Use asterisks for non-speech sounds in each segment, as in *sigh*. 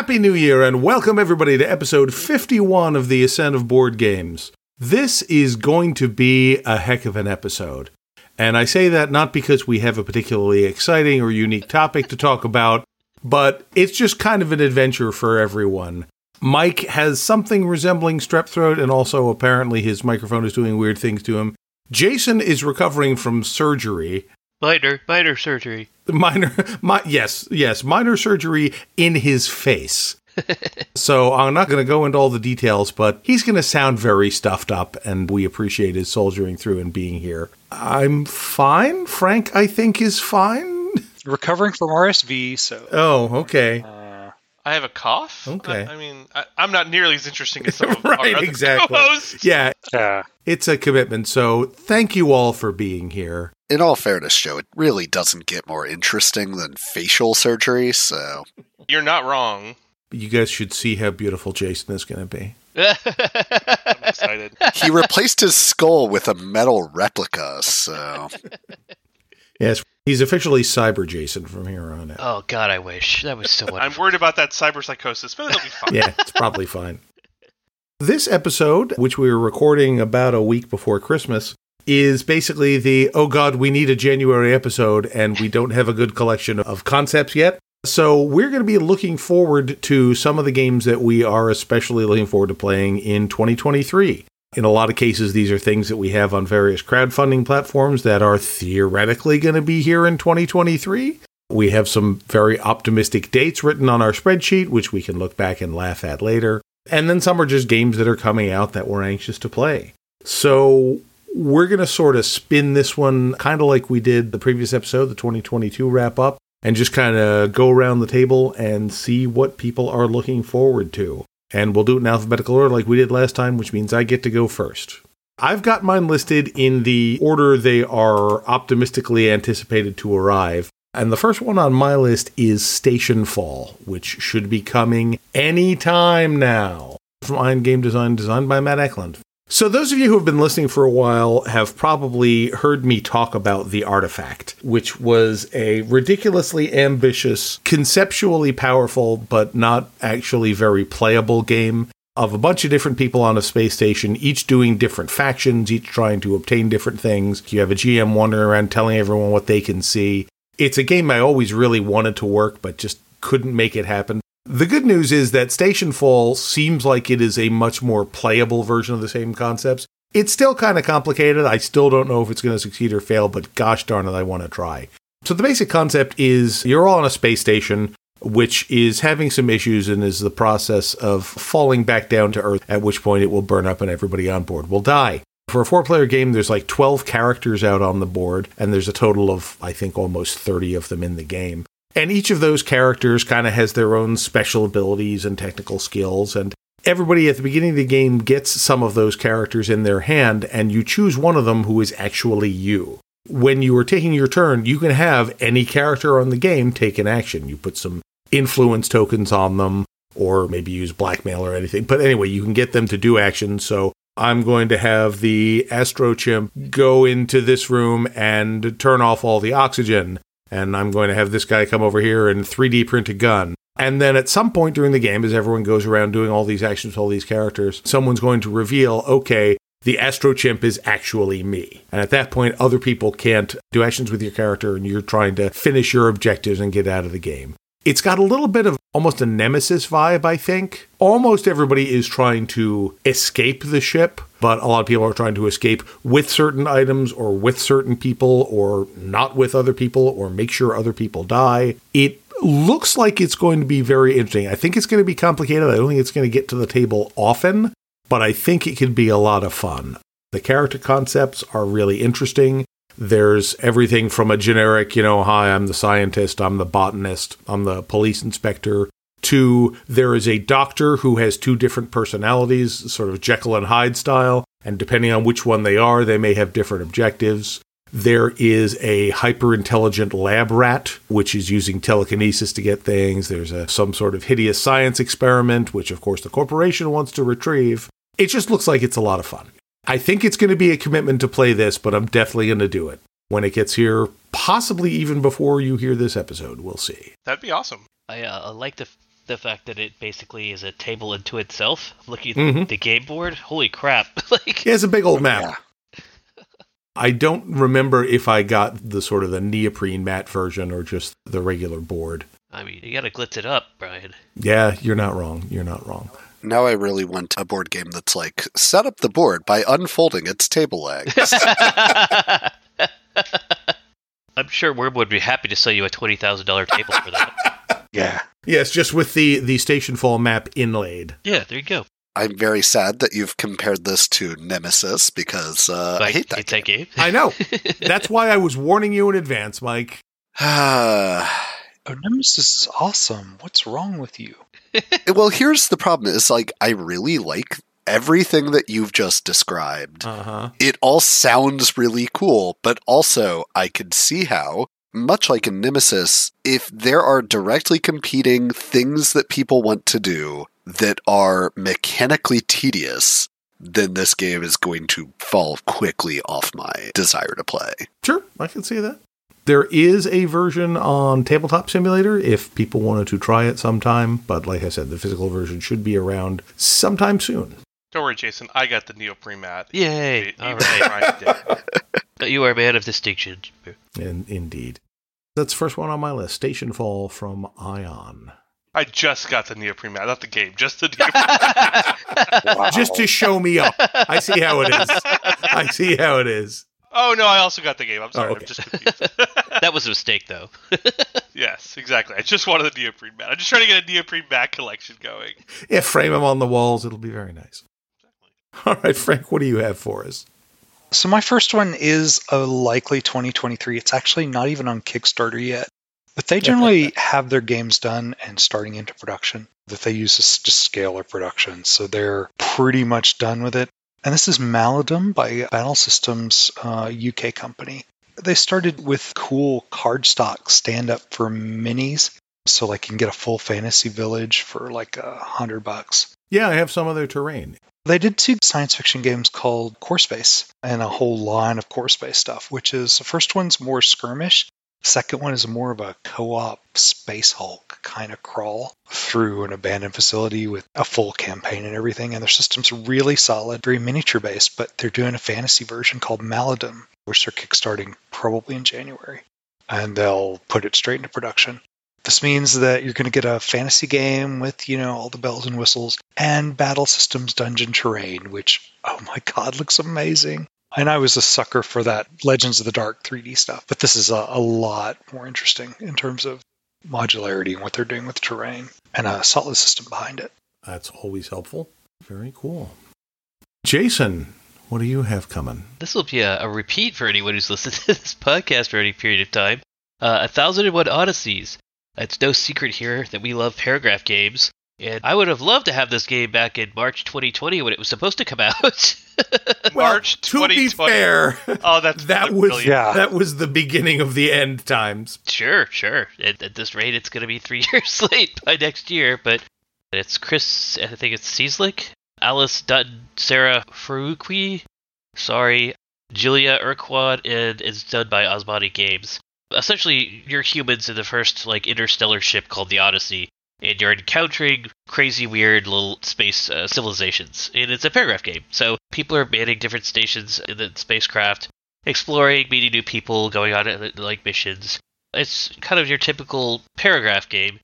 Happy New Year and welcome everybody to episode 51 of the Ascent of Board Games. This is going to be a heck of an episode. And I say that not because we have a particularly exciting or unique topic to talk about, but it's just kind of an adventure for everyone. Mike has something resembling strep throat, and also apparently his microphone is doing weird things to him. Jayson is recovering from surgery. Minor, minor surgery. Minor, mi- yes, yes, minor surgery in his face. *laughs* so I'm not going to go into all the details, but he's going to sound very stuffed up, and we appreciate his soldiering through and being here. I'm fine. Frank, I think, is fine. recovering from RSV, so Oh, okay. uh, I have a cough. Okay. I, I mean, I, I'm not nearly as interesting as some *laughs* of right, our other exactly. co-hosts. Yeah, yeah. it's a commitment. So thank you all for being here. in all fairness, Joe, it really doesn't get more interesting than facial surgery, so You're not wrong. You guys should see how beautiful Jayson is going to be. I'm *laughs* I'm excited. he replaced his skull with a metal replica, so Yes, he's officially Cyber Jayson from here on out. oh God, I wish that was so *laughs* I'm worried about that cyber psychosis, but it'll be fine. yeah, it's probably fine. This episode, which we were recording about a week before Christmas, is basically the oh god, we need a January episode and we don't have a good collection of concepts yet. So we're going to be looking forward to some of the games that we are especially looking forward to playing in 2023. In a lot of cases, these are things that we have on various crowdfunding platforms that are theoretically going to be here in 2023. We have some very optimistic dates written on our spreadsheet, which we can look back and laugh at later. And then some are just games that are coming out that we're anxious to play. So we're going to sort of spin this one kind of like we did the previous episode, the 2022 wrap up, and just kind of go around the table and see what people are looking forward to. And we'll do it in alphabetical order like we did last time, which means I get to go first. I've got mine listed in the order they are optimistically anticipated to arrive. And the first one on my list is Station Fall, which should be coming anytime now. From Ion Game Design, designed by Matt Eklund. So, those of you who have been listening for a while have probably heard me talk about The Artifact, which was a ridiculously ambitious, conceptually powerful, but not actually very playable game of a bunch of different people on a space station, each doing different factions, each trying to obtain different things. You have a GM wandering around telling everyone what they can see. It's a game I always really wanted to work, but just couldn't make it happen. The good news is that Station Fall seems like it is a much more playable version of the same concepts. It's still kind of complicated. I still don't know if it's going to succeed or fail, but gosh darn it, I want to try. So, the basic concept is you're all on a space station, which is having some issues and is the process of falling back down to Earth, at which point it will burn up and everybody on board will die. For a four player game, there's like 12 characters out on the board, and there's a total of, I think, almost 30 of them in the game. And each of those characters kind of has their own special abilities and technical skills. And everybody at the beginning of the game gets some of those characters in their hand, and you choose one of them who is actually you. When you are taking your turn, you can have any character on the game take an action. You put some influence tokens on them, or maybe use blackmail or anything. But anyway, you can get them to do actions. So I'm going to have the Astro Chimp go into this room and turn off all the oxygen and I'm going to have this guy come over here and 3D print a gun. And then at some point during the game, as everyone goes around doing all these actions, with all these characters, someone's going to reveal, okay, the Astro Chimp is actually me. And at that point, other people can't do actions with your character, and you're trying to finish your objectives and get out of the game. It's got a little bit of almost a nemesis vibe, I think. Almost everybody is trying to escape the ship, but a lot of people are trying to escape with certain items or with certain people or not with other people or make sure other people die. It looks like it's going to be very interesting. I think it's going to be complicated. I don't think it's going to get to the table often, but I think it could be a lot of fun. The character concepts are really interesting. There's everything from a generic, you know, hi, I'm the scientist, I'm the botanist, I'm the police inspector, to there is a doctor who has two different personalities, sort of Jekyll and Hyde style, and depending on which one they are, they may have different objectives. There is a hyper intelligent lab rat, which is using telekinesis to get things. There's a, some sort of hideous science experiment, which of course the corporation wants to retrieve. It just looks like it's a lot of fun. I think it's going to be a commitment to play this, but I'm definitely going to do it when it gets here, possibly even before you hear this episode. We'll see. That'd be awesome. I uh, like the the fact that it basically is a table unto itself. Looking at the game board, holy crap! *laughs* like Yeah, it's a big old map. Yeah. I don't remember if I got the sort of the neoprene mat version or just the regular board. I mean, you gotta glitz it up, Brian. Yeah, you're not wrong. You're not wrong. Now I really want a board game that's like set up the board by unfolding its table legs. *laughs* *laughs* I'm sure Worm would be happy to sell you a twenty thousand dollar table for that. *laughs* Yeah. Yes, just with the the station fall map inlaid. yeah, there you go. I'm very sad that you've compared this to Nemesis because uh, I hate that. hate that game. I know. That's why I was warning you in advance, Mike. Ah. *sighs* Oh, Nemesis is awesome. What's wrong with you? *laughs* well, here's the problem: is like I really like everything that you've just described. Uh huh. It all sounds really cool, but also I could see how, much like in Nemesis, if there are directly competing things that people want to do that are mechanically tedious, then this game is going to fall quickly off my desire to play. Sure, I can see that. There is a version on Tabletop Simulator if people wanted to try it sometime, but like I said, the physical version should be around sometime soon. Don't worry, Jayson. I got the neoprene mat. Yay! Even All right, *laughs* you are a man of distinction. In, indeed. That's the first one on my list Station Fall from Ion. I just got the neoprene mat, not the game, just the neoprene. Wow. *laughs* Just to show me up. I see how it is. I see how it is. Oh no, I also got the game. I'm oh, sorry, Oh, okay. I'm just *laughs* confused. *laughs* that was a mistake, though. *laughs* yes, exactly. I just wanted the neoprene mat. I'm just trying to get a neoprene mat collection going. Yeah, frame them on the walls. It'll be very nice. All right, Frank, what do you have for us? So my first one is a likely 2023. It's actually not even on Kickstarter yet, but they generally have their games done and starting into production that they use to scale their production. So they're pretty much done with it. And this is Maladum by Battle Systems uh, UK company. They started with cool cardstock stand up for minis. So like you can get a full fantasy village for like a hundred bucks. Yeah, I have some other terrain. They did two science fiction games called Core Space and a whole line of Core Space stuff, which is the first one's more skirmish. Second one is more of a co op Space Hulk kind of crawl through an abandoned facility with a full campaign and everything. And their system's really solid, very miniature based, but they're doing a fantasy version called Maladum, which they're kickstarting probably in January. And they'll put it straight into production. This means that you're going to get a fantasy game with, you know, all the bells and whistles and battle systems dungeon terrain, which, oh my *laughs* God, looks amazing. And I was a sucker for that Legends of the Dark 3D stuff, but this is a, a lot more interesting in terms of modularity and what they're doing with terrain and a solid system behind it. That's always helpful. Very cool. Jayson, what do you have coming? This will be a, a repeat for anyone who's listened *laughs* to this podcast for any period of time. Uh, A Thousand and One Odysseys. It's no secret here that we love paragraph games, and I would have loved to have this game back in March 2020 when it was supposed to come out. *laughs* March to be 2020. fair, *laughs* Oh, that's *laughs* that was brilliant. Yeah. that was the beginning of the end times. sure, sure. At, at this rate, it's going to be three years late by next year, but it's Chris, I think it's Cieslik, Alice Dutton, Sarah Faruqui, sorry, Julia Urquhart, and it's done by Asmadi Games. Essentially, you're humans in the first like interstellar ship called the Odyssey, and you're encountering crazy, weird little space uh, civilizations. And it's a paragraph game, so people are manning different stations in the spacecraft, exploring, meeting new people, going on uh, like missions. It's kind of your typical paragraph game.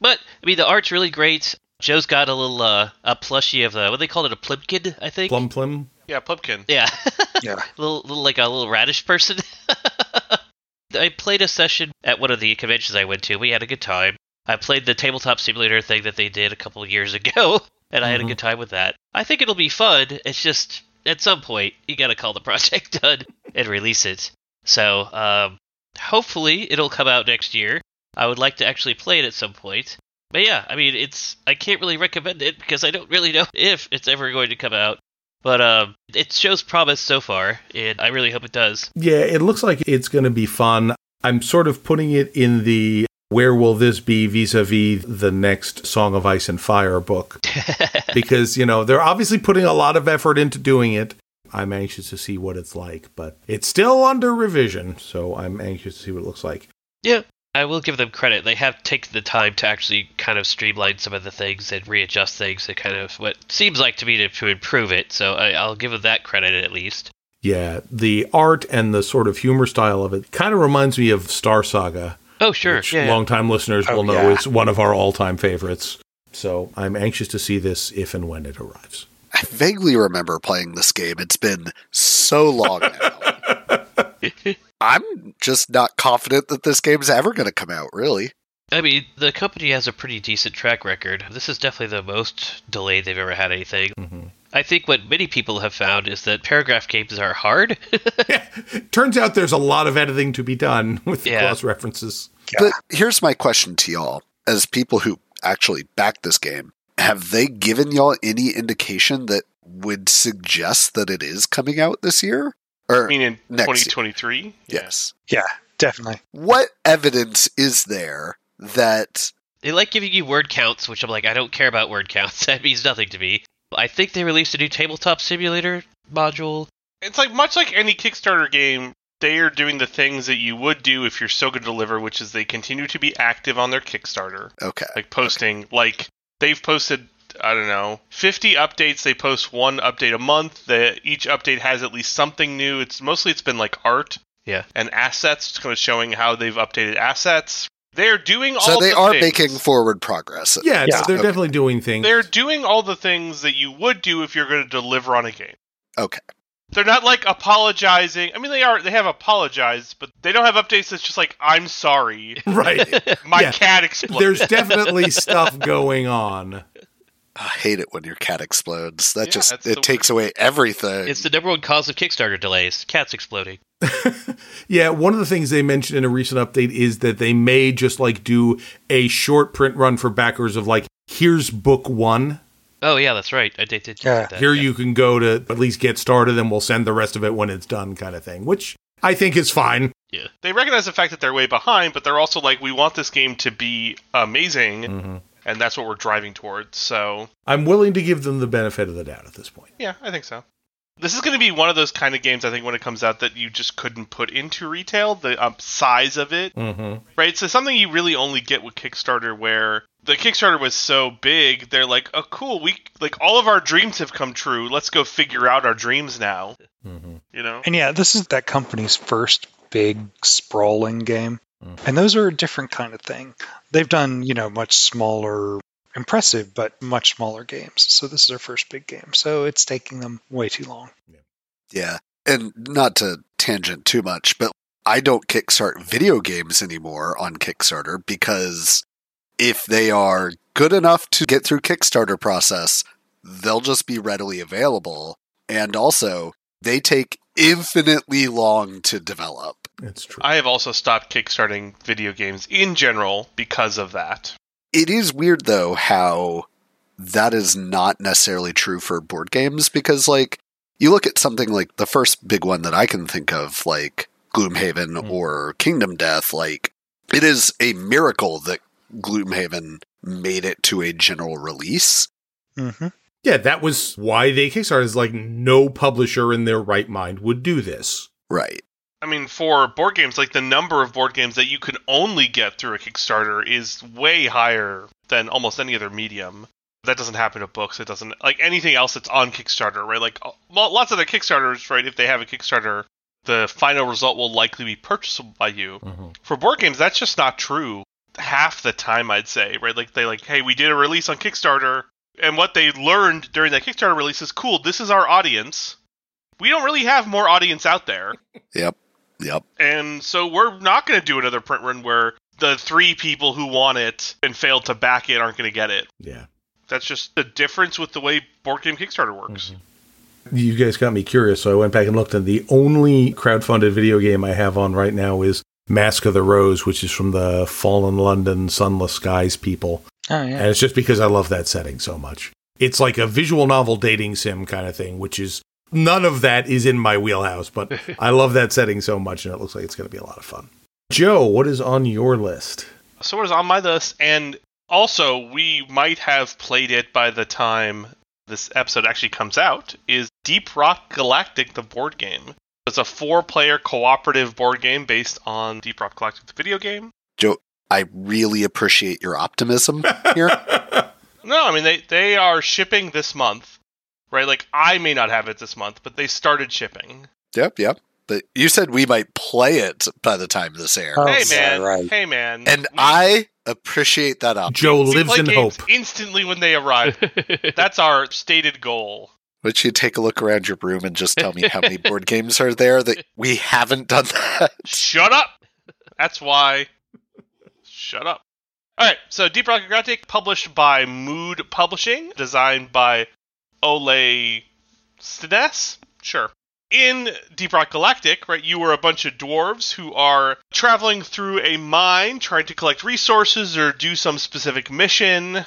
But I mean, the art's really great. Joe's got a little uh, a plushie of uh, what they call it a plimpkin, I think. Plum Plim. Yeah, Pumpkin. Yeah, *laughs* Yeah. *laughs* little, little like a little radish person. *laughs* I played a session at one of the conventions I went to. We had a good time. I played the tabletop simulator thing that they did a couple of years *laughs* ago, and I had a good time with that. I think it'll be fun. It's just at some point you got to call the *laughs* project done and release it. So um, hopefully it'll come out next year. I would like to actually play it at some point. But yeah, I mean, it's I can't really recommend it because I don't really know *laughs* if it's ever going to come out. But um, it shows promise so far, and I really hope it does. Yeah, it looks like it's going to be fun. I'm sort of putting it in the where will this be vis-a-vis the next Song of Ice and Fire book *laughs* because you know they're obviously putting a lot of effort into doing it. I'm anxious to see what it's like, but it's still under revision, so I'm anxious to see what it looks like. Yeah, I will give them credit. They have taken the time to actually kind of streamline some of the things and readjust things to kind of what seems like to me to, to improve it. So I, I'll give them that credit at least. Yeah, the art and the sort of humor style of it kind of reminds me of Star Saga. Oh, sure. Which yeah, yeah. longtime listeners Oh, will know yeah. is one of our all-time favorites. So I'm anxious to see this if and when it arrives. I vaguely remember playing this game. It's been so long now. *laughs* I'm just not confident that this game's ever going to come out, really. I mean, the company has a pretty decent track record. This is definitely the most delayed they've ever had anything. Mm-hmm. I think what many people have found is that paragraph games are hard. *laughs* *laughs* Turns out there's a lot of editing to be done with the Yeah. cross references. But here's my question to y'all as people who actually backed this game. Have they given y'all any indication that would suggest that it is coming out this year? Or I mean, in 2023? yes. Yeah, definitely. What evidence is there that they like giving you word counts, which I'm like, I don't care about word counts. *laughs* that means nothing to me. I think they released a new tabletop simulator module. It's like much like any Kickstarter game, they are doing the things that you would do if you're so going to deliver, which is they continue to be active on their Kickstarter, okay, like posting. Like they've posted, I don't know, 50 updates. They post one update a month. That each update has at least something new. It's mostly it's been like art Yeah. and assets, kind of showing how they've updated assets. They're doing all. so they the are things. making forward progress. Yeah, Yeah. they're Okay. definitely doing things. They're doing all the things that you would do if you're going to deliver on a game. Okay. They're not like apologizing. I mean, they are. They have apologized, but they don't have updates that's just like, "I'm sorry, *laughs* right. *laughs* my Yeah. cat exploded." There's *laughs* definitely stuff going on. I hate it when your cat explodes. That Yeah, just it the- takes away everything. It's the number one cause of Kickstarter delays. Cats exploding. Yeah, one of the things they mentioned in a recent update is that they may just like do a short print run for backers of like, here's book one. Oh yeah, that's right. I did. did Yeah. that. Here yeah. you can go to at least get started, and we'll send the rest of it when it's done, kind of thing, which I think is fine. Yeah, they recognize the fact that they're way behind, but they're also like, "We want this game to be amazing," Mm-hmm. and that's what we're driving towards. So, I'm willing to give them the benefit of the doubt at this point. yeah, I think so. This is going to be one of those kind of games. I think when it comes out, that you just couldn't put into retail. The um, size of it, Mm-hmm. right? So something you really only get with Kickstarter, where the Kickstarter was so big, they're like, "Oh, cool! We like all of our dreams have come true. Let's go figure out our dreams now." Mm-hmm. You know? And yeah, this is that company's first big sprawling game. Mm. And those are a different kind of thing. They've done, you know, much smaller, impressive, but much smaller games. So this is their first big game. So it's taking them way too long. Yeah. And not to tangent too much, but I don't kickstart video games anymore on Kickstarter because if they are good enough to get through Kickstarter process, they'll just be readily available. And also, they take infinitely long to develop. It's true. I have also stopped kickstarting video games in general because of that. It is weird though how that is not necessarily true for board games because like you look at something like the first big one that I can think of like Gloomhaven Mm. or Kingdom Death like it is a miracle that Gloomhaven made it to a general release. hmm yeah, that was why they kickstarted. Is like no publisher in their right mind would do this. Right. I mean, for board games, like the number of board games that you can only get through a Kickstarter is way higher than almost any other medium. That doesn't happen to books. It doesn't like anything else that's on Kickstarter, right? Like lots of the Kickstarters, right? If they have a Kickstarter, the final result will likely be purchasable by you. For board games, that's just not true. Half the time, I'd say, right? Like they like, hey, we did a release on Kickstarter, and what they learned during that Kickstarter release is cool. This is our audience. We don't really have more audience out there. *laughs* Yep. Yep. And so we're not going to do another print run where the three people who want it and failed to back it aren't going to get it. Yeah. That's just the difference with the way board game Kickstarter works. Mm-hmm. You guys got me curious, so I went back and looked, and the only crowdfunded video game I have on right now is Mask of the Rose, which is from the Fallen London Sunless Skies people. Oh yeah. And it's just because I love that setting so much. It's like a visual novel dating sim kind of thing, which is none of that is in my wheelhouse, but *laughs* I love that setting so much, and it looks like it's going to be a lot of fun. Joe, what is on your list? So what is on my list, and also we might have played it by the time this episode actually comes out, is Deep Rock Galactic, the board game. It's a four-player cooperative board game based on Deep Rock Galactic, the video game. Joe, I really appreciate your optimism *laughs* here. No, I mean they they are shipping this month, right? Like I may not have it this month, but they started shipping. yep, yep. But you said we might play it by the time this airs. Oh, hey yeah, man, right. hey man, And We- I appreciate that optimism. Joe lives in hope. instantly when they arrive. *laughs* That's our stated goal. Would you take a look around your room and just tell me how many board games are there that we haven't done that? Shut up. That's why. Shut up. All right. So Deep Rock Galactic, published by Mood Publishing, designed by Ole Steiness. Sure. In Deep Rock Galactic, right, you were a bunch of dwarves who are traveling through a mine, trying to collect resources or do some specific mission.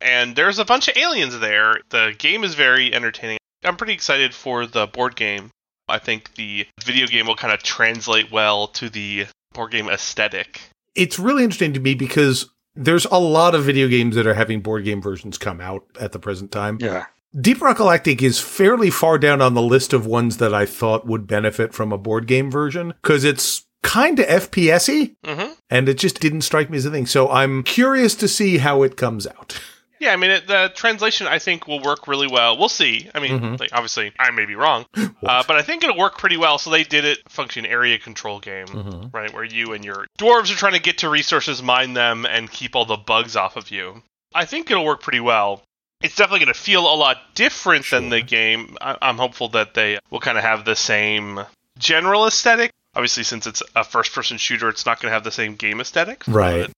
And there's a bunch of aliens there. The game is very entertaining. I'm pretty excited for the board game. I think the video game will kind of translate well to the board game aesthetic. It's really interesting to me because there's a lot of video games that are having board game versions come out at the present time. Yeah. Deep Rock Galactic is fairly far down on the list of ones that I thought would benefit from a board game version because it's kind of FPS y hmm and it just didn't strike me as a thing. So I'm curious to see how it comes out. *laughs* Yeah, I mean, it, the translation I think will work really well. We'll see. I mean, Mhm. like, obviously, I may be wrong, *laughs* uh, but I think it'll work pretty well. So they did it function area control game, Mhm. right, where you and your dwarves are trying to get to resources, mine them, and keep all the bugs off of you. I think it'll work pretty well. It's definitely going to feel a lot different than the game. I- I'm hopeful that they will kind of have the same general aesthetic. Obviously, since it's a first-person shooter, it's not going to have the same game aesthetic. Right.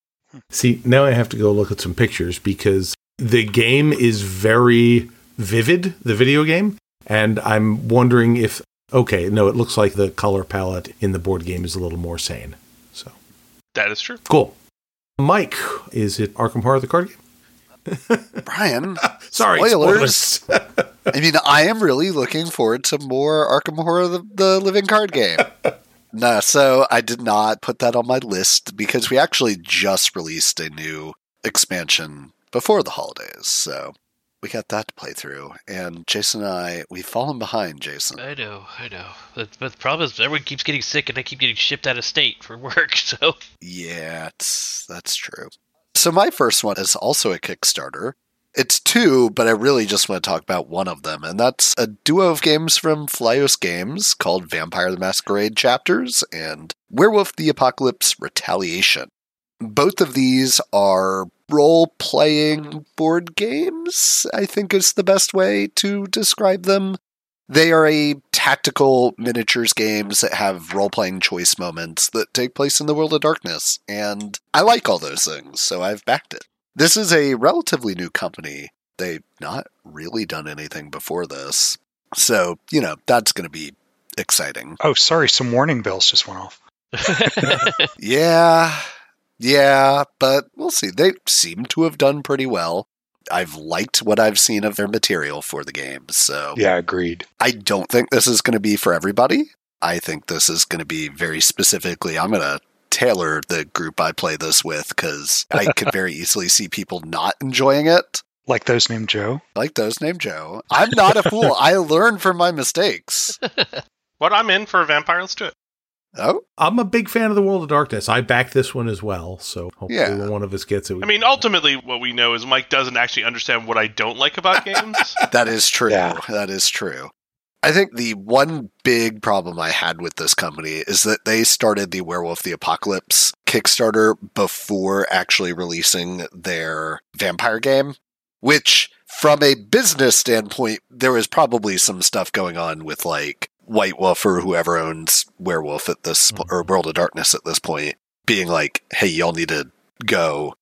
See, now I have to go look at some pictures because the game is very vivid, the video game, and I'm wondering if okay, no, it looks like the color palette in the board game is a little more sane. So, That is true. cool. Mike, is it Arkham Horror the card game? *laughs* Brian, *laughs* Sorry, Spoilers. spoilers. *laughs* I mean, I am really looking forward to more Arkham Horror, the, the living card game. no, so I did not put that on my list because we actually just released a new expansion before the holidays. So we got that to play through. And Jayson and I, we've fallen behind, Jayson. I know, I know. But, but the problem is everyone keeps getting sick and I keep getting shipped out of state for work, *laughs* so Yeah, it's, that's true. So my first one is also a Kickstarter. It's two, but I really just want to talk about one of them, and that's a duo of games from Flyos Games called Vampire the Masquerade Chapters and Werewolf the Apocalypse Retaliation. Both of these are role playing mm-hmm. board games, I think is the best way to describe them. They are a tactical miniatures games that have role playing choice moments that take place in the world of darkness, and I like all those things, so I've backed it. This is a relatively new company. They've not really done anything before this. So, you know, that's going to be exciting. Oh, sorry, some warning bells just went off. *laughs* *laughs* Yeah, yeah, but we'll see. They seem to have done pretty well. I've liked what I've seen of their material for the game, so Yeah, agreed. I don't think this is going to be for everybody. I think this is going to be very specifically, I'm going to tailor the group I play this with because I *laughs* could very easily see people not enjoying it. Like those named Joe. Like those named Joe. I'm not a fool. I learn from my mistakes. *laughs* What I'm in for a vampire, let's do it. Oh, I'm a big fan of the World of Darkness. I back this one as well, so hopefully Yeah. one of us gets it. I mean, ultimately, what we know is Mike doesn't actually understand what I don't like about games. *laughs* that is true. Yeah. That is true. I think the one big problem I had with this company is that they started the Werewolf the Apocalypse Kickstarter before actually releasing their vampire game, which, from a business standpoint, there was probably some stuff going on with like White Wolf or whoever owns Werewolf at this po- or World of Darkness at this point being like, hey, y'all need to go.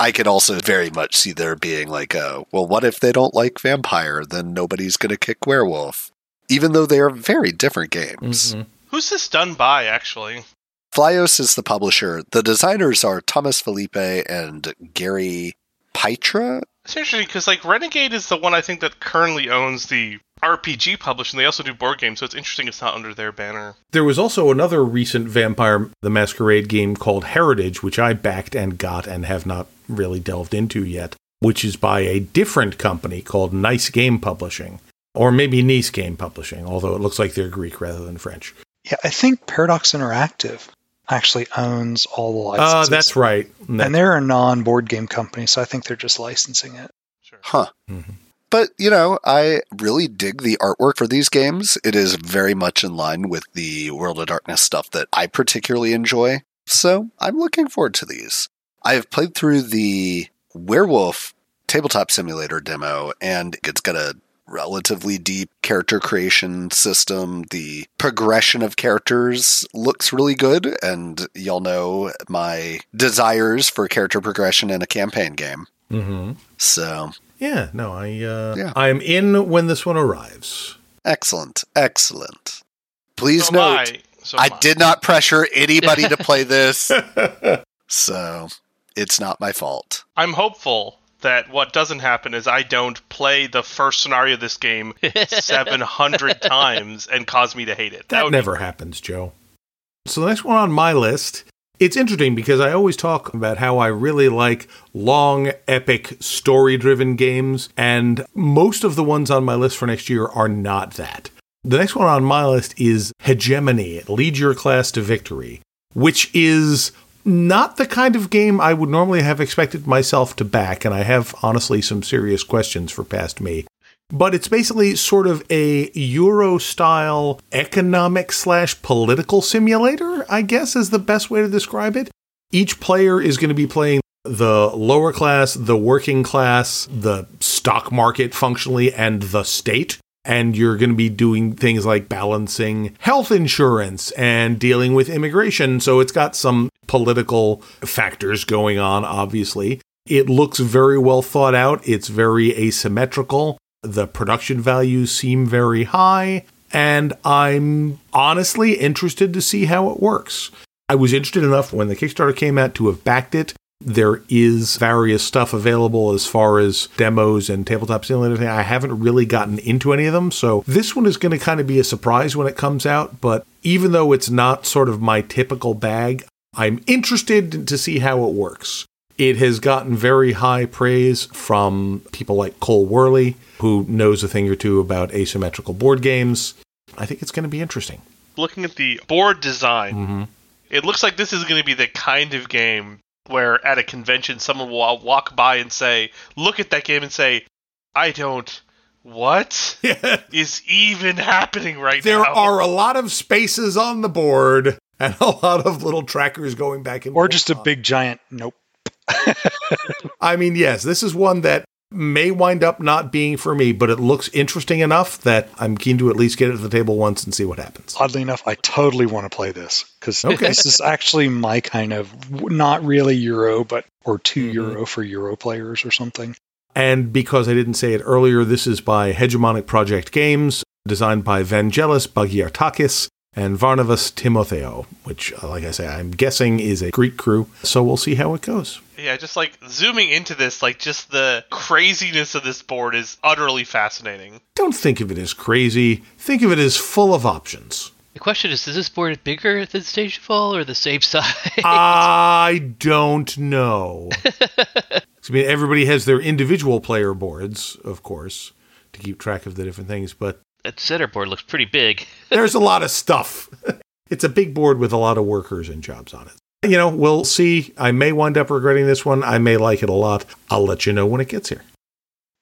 I could also very much see there being like, "Oh, well, what if they don't like vampire? Then nobody's going to kick werewolf. even though they are very different games. Mhm. Who's this done by, actually? Flyos is the publisher. The designers are Thomas Felipe and Gary Pitra. It's interesting because like Renegade is the one I think that currently owns the RPG publishing. They also do board games, so it's interesting it's not under their banner. There was also another recent Vampire the Masquerade game called Heritage, which I backed and got and have not really delved into yet, which is by a different company called Nice Game Publishing. Or maybe Nice Game Publishing, although it looks like they're Greek rather than French. Yeah, I think Paradox Interactive actually owns all the Ah, licenses. that's right. That's- And they're a non board game company, so I think they're just licensing it. Sure. Huh. Mhm. But, you know, I really dig the artwork for these games. It is very much in line with the World of Darkness stuff that I particularly enjoy. So I'm looking forward to these. I have played through the Werewolf tabletop simulator demo, and it's got a relatively deep character creation system. The progression of characters looks really good, and y'all know my desires for character progression in a campaign game. Mhm. So Yeah, no, I uh, Yeah. I'm in when this one arrives. Excellent, excellent. Please So note, I. So I did not pressure anybody to play this, *laughs* so it's not my fault. I'm hopeful that what doesn't happen is I don't play the first scenario of this game *laughs* 700 times and cause me to hate it. That would be never happens, Joe. So the next one on my list, it's interesting because I always talk about how I really like long, epic, story-driven games, and most of the ones on my list for next year are not that. The next one on my list is Hegemony, Lead Your Class to Victory, which is not the kind of game I would normally have expected myself to back, and I have honestly some serious questions for past me but it's basically sort of a Euro style economic slash political simulator, I guess is the best way to describe it. Each player is going to be playing the lower class, the working class, the stock market functionally, and the state. And you're going to be doing things like balancing health insurance and dealing with immigration. So it's got some political factors going on, obviously. It looks very well thought out. It's very asymmetrical. The production values seem very high, and I'm honestly interested to see how it works. I was interested enough when the Kickstarter came out to have backed it. There is various stuff available as far as demos and tabletop thing. I haven't really gotten into any of them, so this one is going to kind of be a surprise when it comes out. But even though it's not sort of my typical bag, I'm interested to see how it works. It has gotten very high praise from people like Cole Wehrle, who knows a thing or two about asymmetrical board games. I think it's going to be interesting. looking at the board design. Mm-hmm. It looks like this is going to be the kind of game where at a convention someone will walk by and say, "Look at that game," and say, "I don't." What *laughs* is even happening right there now? There are a lot of spaces on the board and a lot of little trackers going back and forth. Or just a forth. big giant nope. *laughs* I mean, yes, this is one that may wind up not being for me, but it looks interesting enough that I'm keen to at least get it to the table once and see what happens. Oddly enough, I totally want to play this because Okay. this is actually my kind of not really Euro, but or 2 Mhm. Euro for Euro players or something. And because I didn't say it earlier, this is by Hegemonic Project Games, designed by Vangelis Bagiartakis and Varnavas Timotheou, which, uh, like I say, I'm guessing is a Greek crew. So we'll see how it goes. Yeah, just like zooming into this, like just the craziness of this board is utterly fascinating. Don't think of it as crazy. Think of it as full of options. The question is, is this board bigger than Stage Fall or the same *laughs* size? I don't know. *laughs* I mean, everybody has their individual player boards, of course, to keep track of the different things, but that center board looks pretty big. *laughs* there's a lot of stuff. *laughs* it's a big board with a lot of workers and jobs on it. You know, we'll see. I may wind up regretting this one. I may like it a lot. I'll let you know when it gets here.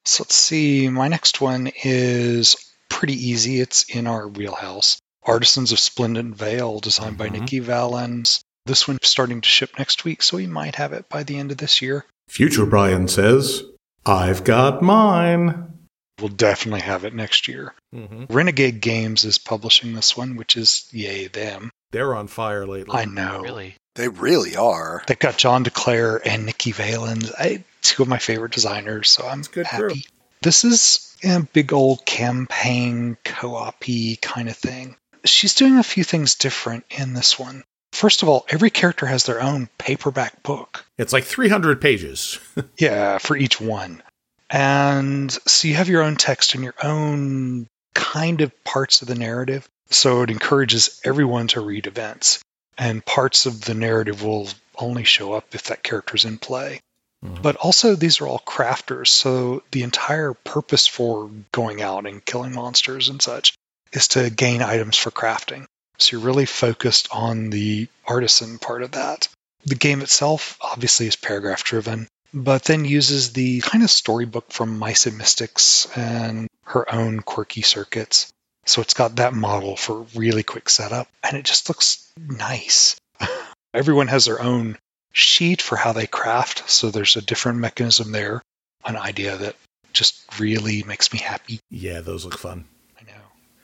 So let's see. My next one is pretty easy. It's in our wheelhouse. Artisans of Splendid Vale, designed by Mhm. Nikki Valens. This one's starting to ship next week, so we might have it by the end of this year. Future Brian says, I've got mine. We'll definitely have it next year. Mm-hmm. Renegade Games is publishing this one, which is yay them. They're on fire lately. I know. Really? They really are. They've got John DeClaire and Nikki Valens, I, two of my favorite designers, so I'm good happy. crew. This is a big old campaign co-op kind of thing. She's doing a few things different in this one. First of all, every character has their own paperback book. It's like 300 pages. *laughs* Yeah, for each one. And so you have your own text and your own kind of parts of the narrative. So it encourages everyone to read events. And parts of the narrative will only show up if that character's in play. Mhm. But also, these are all crafters. So the entire purpose for going out and killing monsters and such is to gain items for crafting. So you're really focused on the artisan part of that. The game itself obviously is paragraph driven, but then uses the kind of storybook from Mice and Mystics and her own quirky circuits. So it's got that model for really quick setup, and it just looks nice. *laughs* Everyone has their own sheet for how they craft, so there's a different mechanism there, an idea that just really makes me happy. Yeah, those look fun. I know.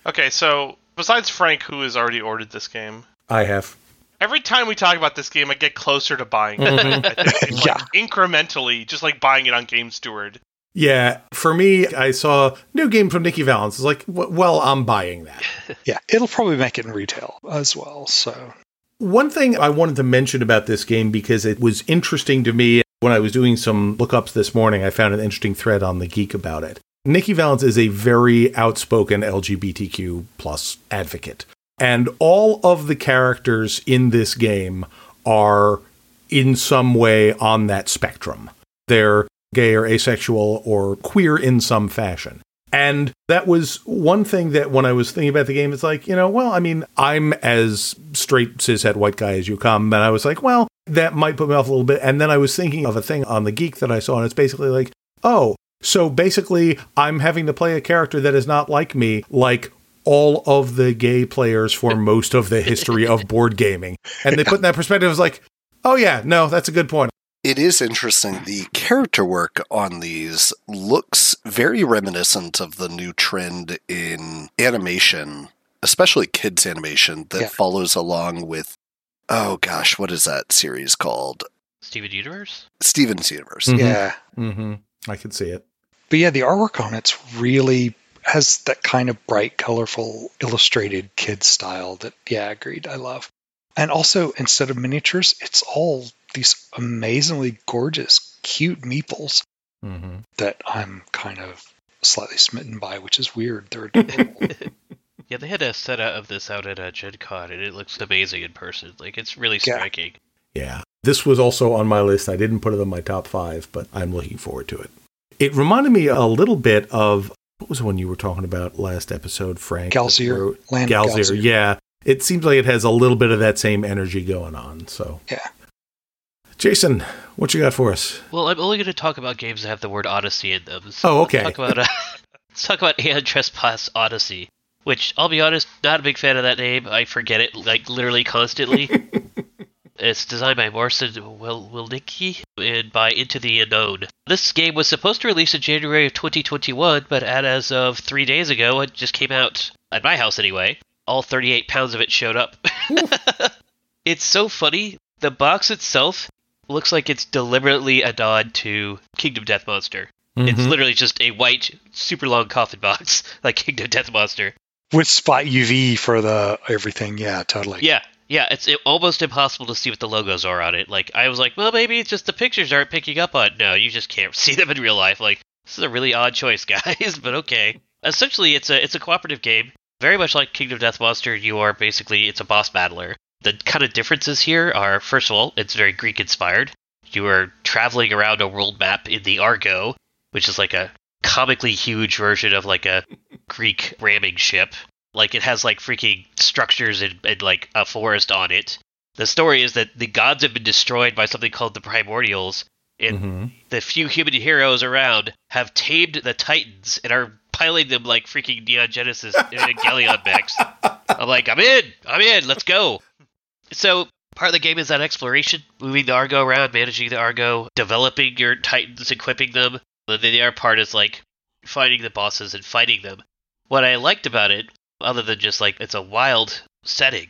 Okay, so besides Frank, who has already ordered this game, I have. Every time we talk about this game, I get closer to buying it. Mhm. I think it's Yeah. like incrementally, just like buying it on Game Steward. Yeah, for me, I saw new game from Nikki Valens. It's like, well, I'm buying that. *laughs* Yeah, it'll probably make it in retail as well. So One thing I wanted to mention about this game because it was interesting to me when I was doing some lookups this morning, I found an interesting thread on the Geek about it. Nikki Valens is a very outspoken LGBTQ plus advocate. And all of the characters in this game are in some way on that spectrum. They're gay or asexual or queer in some fashion. And that was one thing that when I was thinking about the game, it's like, you know, well, I mean, I'm as straight cishet white guy as you come. And I was like, well, that might put me off a little bit. And then I was thinking of a thing on the geek that I saw, and it's basically like, oh, so basically I'm having to play a character that is not like me, like all of the gay players for *laughs* most of the history of board gaming. And they put in that perspective, it's like, oh yeah, no, that's a good point. It is interesting. The character work on these looks very reminiscent of the new trend in animation, especially kids animation, that Yeah. follows along with, oh gosh, what is that series called? Steven Universe? Steven's Universe. Mhm. yeah, Mm-hmm. I can see it. but yeah, the artwork on it's really has that kind of bright, colorful, illustrated kid style that yeah, agreed. I love. And also, instead of miniatures, it's all these amazingly gorgeous, cute meeples Mm-hmm. that I'm kind of slightly smitten by, which is weird. They're adorable. *laughs* Yeah, they had a set of this out at uh, Gen Con, and it looks amazing in person. Like, it's really Yeah. striking. Yeah. This was also on my list. I didn't put it on my top five, but I'm looking forward to it. It reminded me a little bit of what was the one you were talking about last episode, Frank? Galzyr, Land of Galzyr, Galzyr. yeah. It seems like it has a little bit of that same energy going on. So, Yeah. Jayson, what you got for us? Well, I'm only going to talk about games that have the word Odyssey in them. So Oh, okay. Let's talk about, uh, *laughs* let's talk about Aeon Trespass Odyssey, which I'll be honest, not a big fan of that name. I forget it like literally constantly. *laughs* it's designed by Morrison Wil- Wilnicki and by Into the Unknown. This game was supposed to release in January of 2021, but as of three days ago, it just came out at my house anyway. All 38 pounds of it showed up. *laughs* it's so funny. The box itself looks like it's deliberately a nod to Kingdom Death Monster. It's Mhm. literally just a white, super long coffin box, *laughs* like Kingdom Death Monster. With spot UV for the everything. Yeah, totally. Yeah, yeah, it's it, almost impossible to see what the logos are on it. Like, I was like, well, maybe it's just the pictures aren't picking up on. No, you just can't *laughs* see them in real life. Like, this is a really odd choice, *laughs* guys, but okay. Essentially, it's a it's a cooperative game, very much like Kingdom Death Monster. You are basically it's a boss battler. The kind of differences here are, first of all, it's very Greek inspired. You are traveling around a world map in the Argo, which is like a comically huge version of like a Greek ramming ship. Like it has like freaking structures and, and like a forest on it. The story is that the gods have been destroyed by something called the Primordials, and Mhm. the few human heroes around have tamed the Titans and are piling them like freaking Neon Genesis Evangelion mechs. *laughs* I'm like, I'm in, I'm in, let's go. So part of the game is that exploration, moving the Argo around, managing the Argo, developing your Titans, equipping them. And then the other part is like finding the bosses and fighting them. What I liked about it, other than just like it's a wild setting,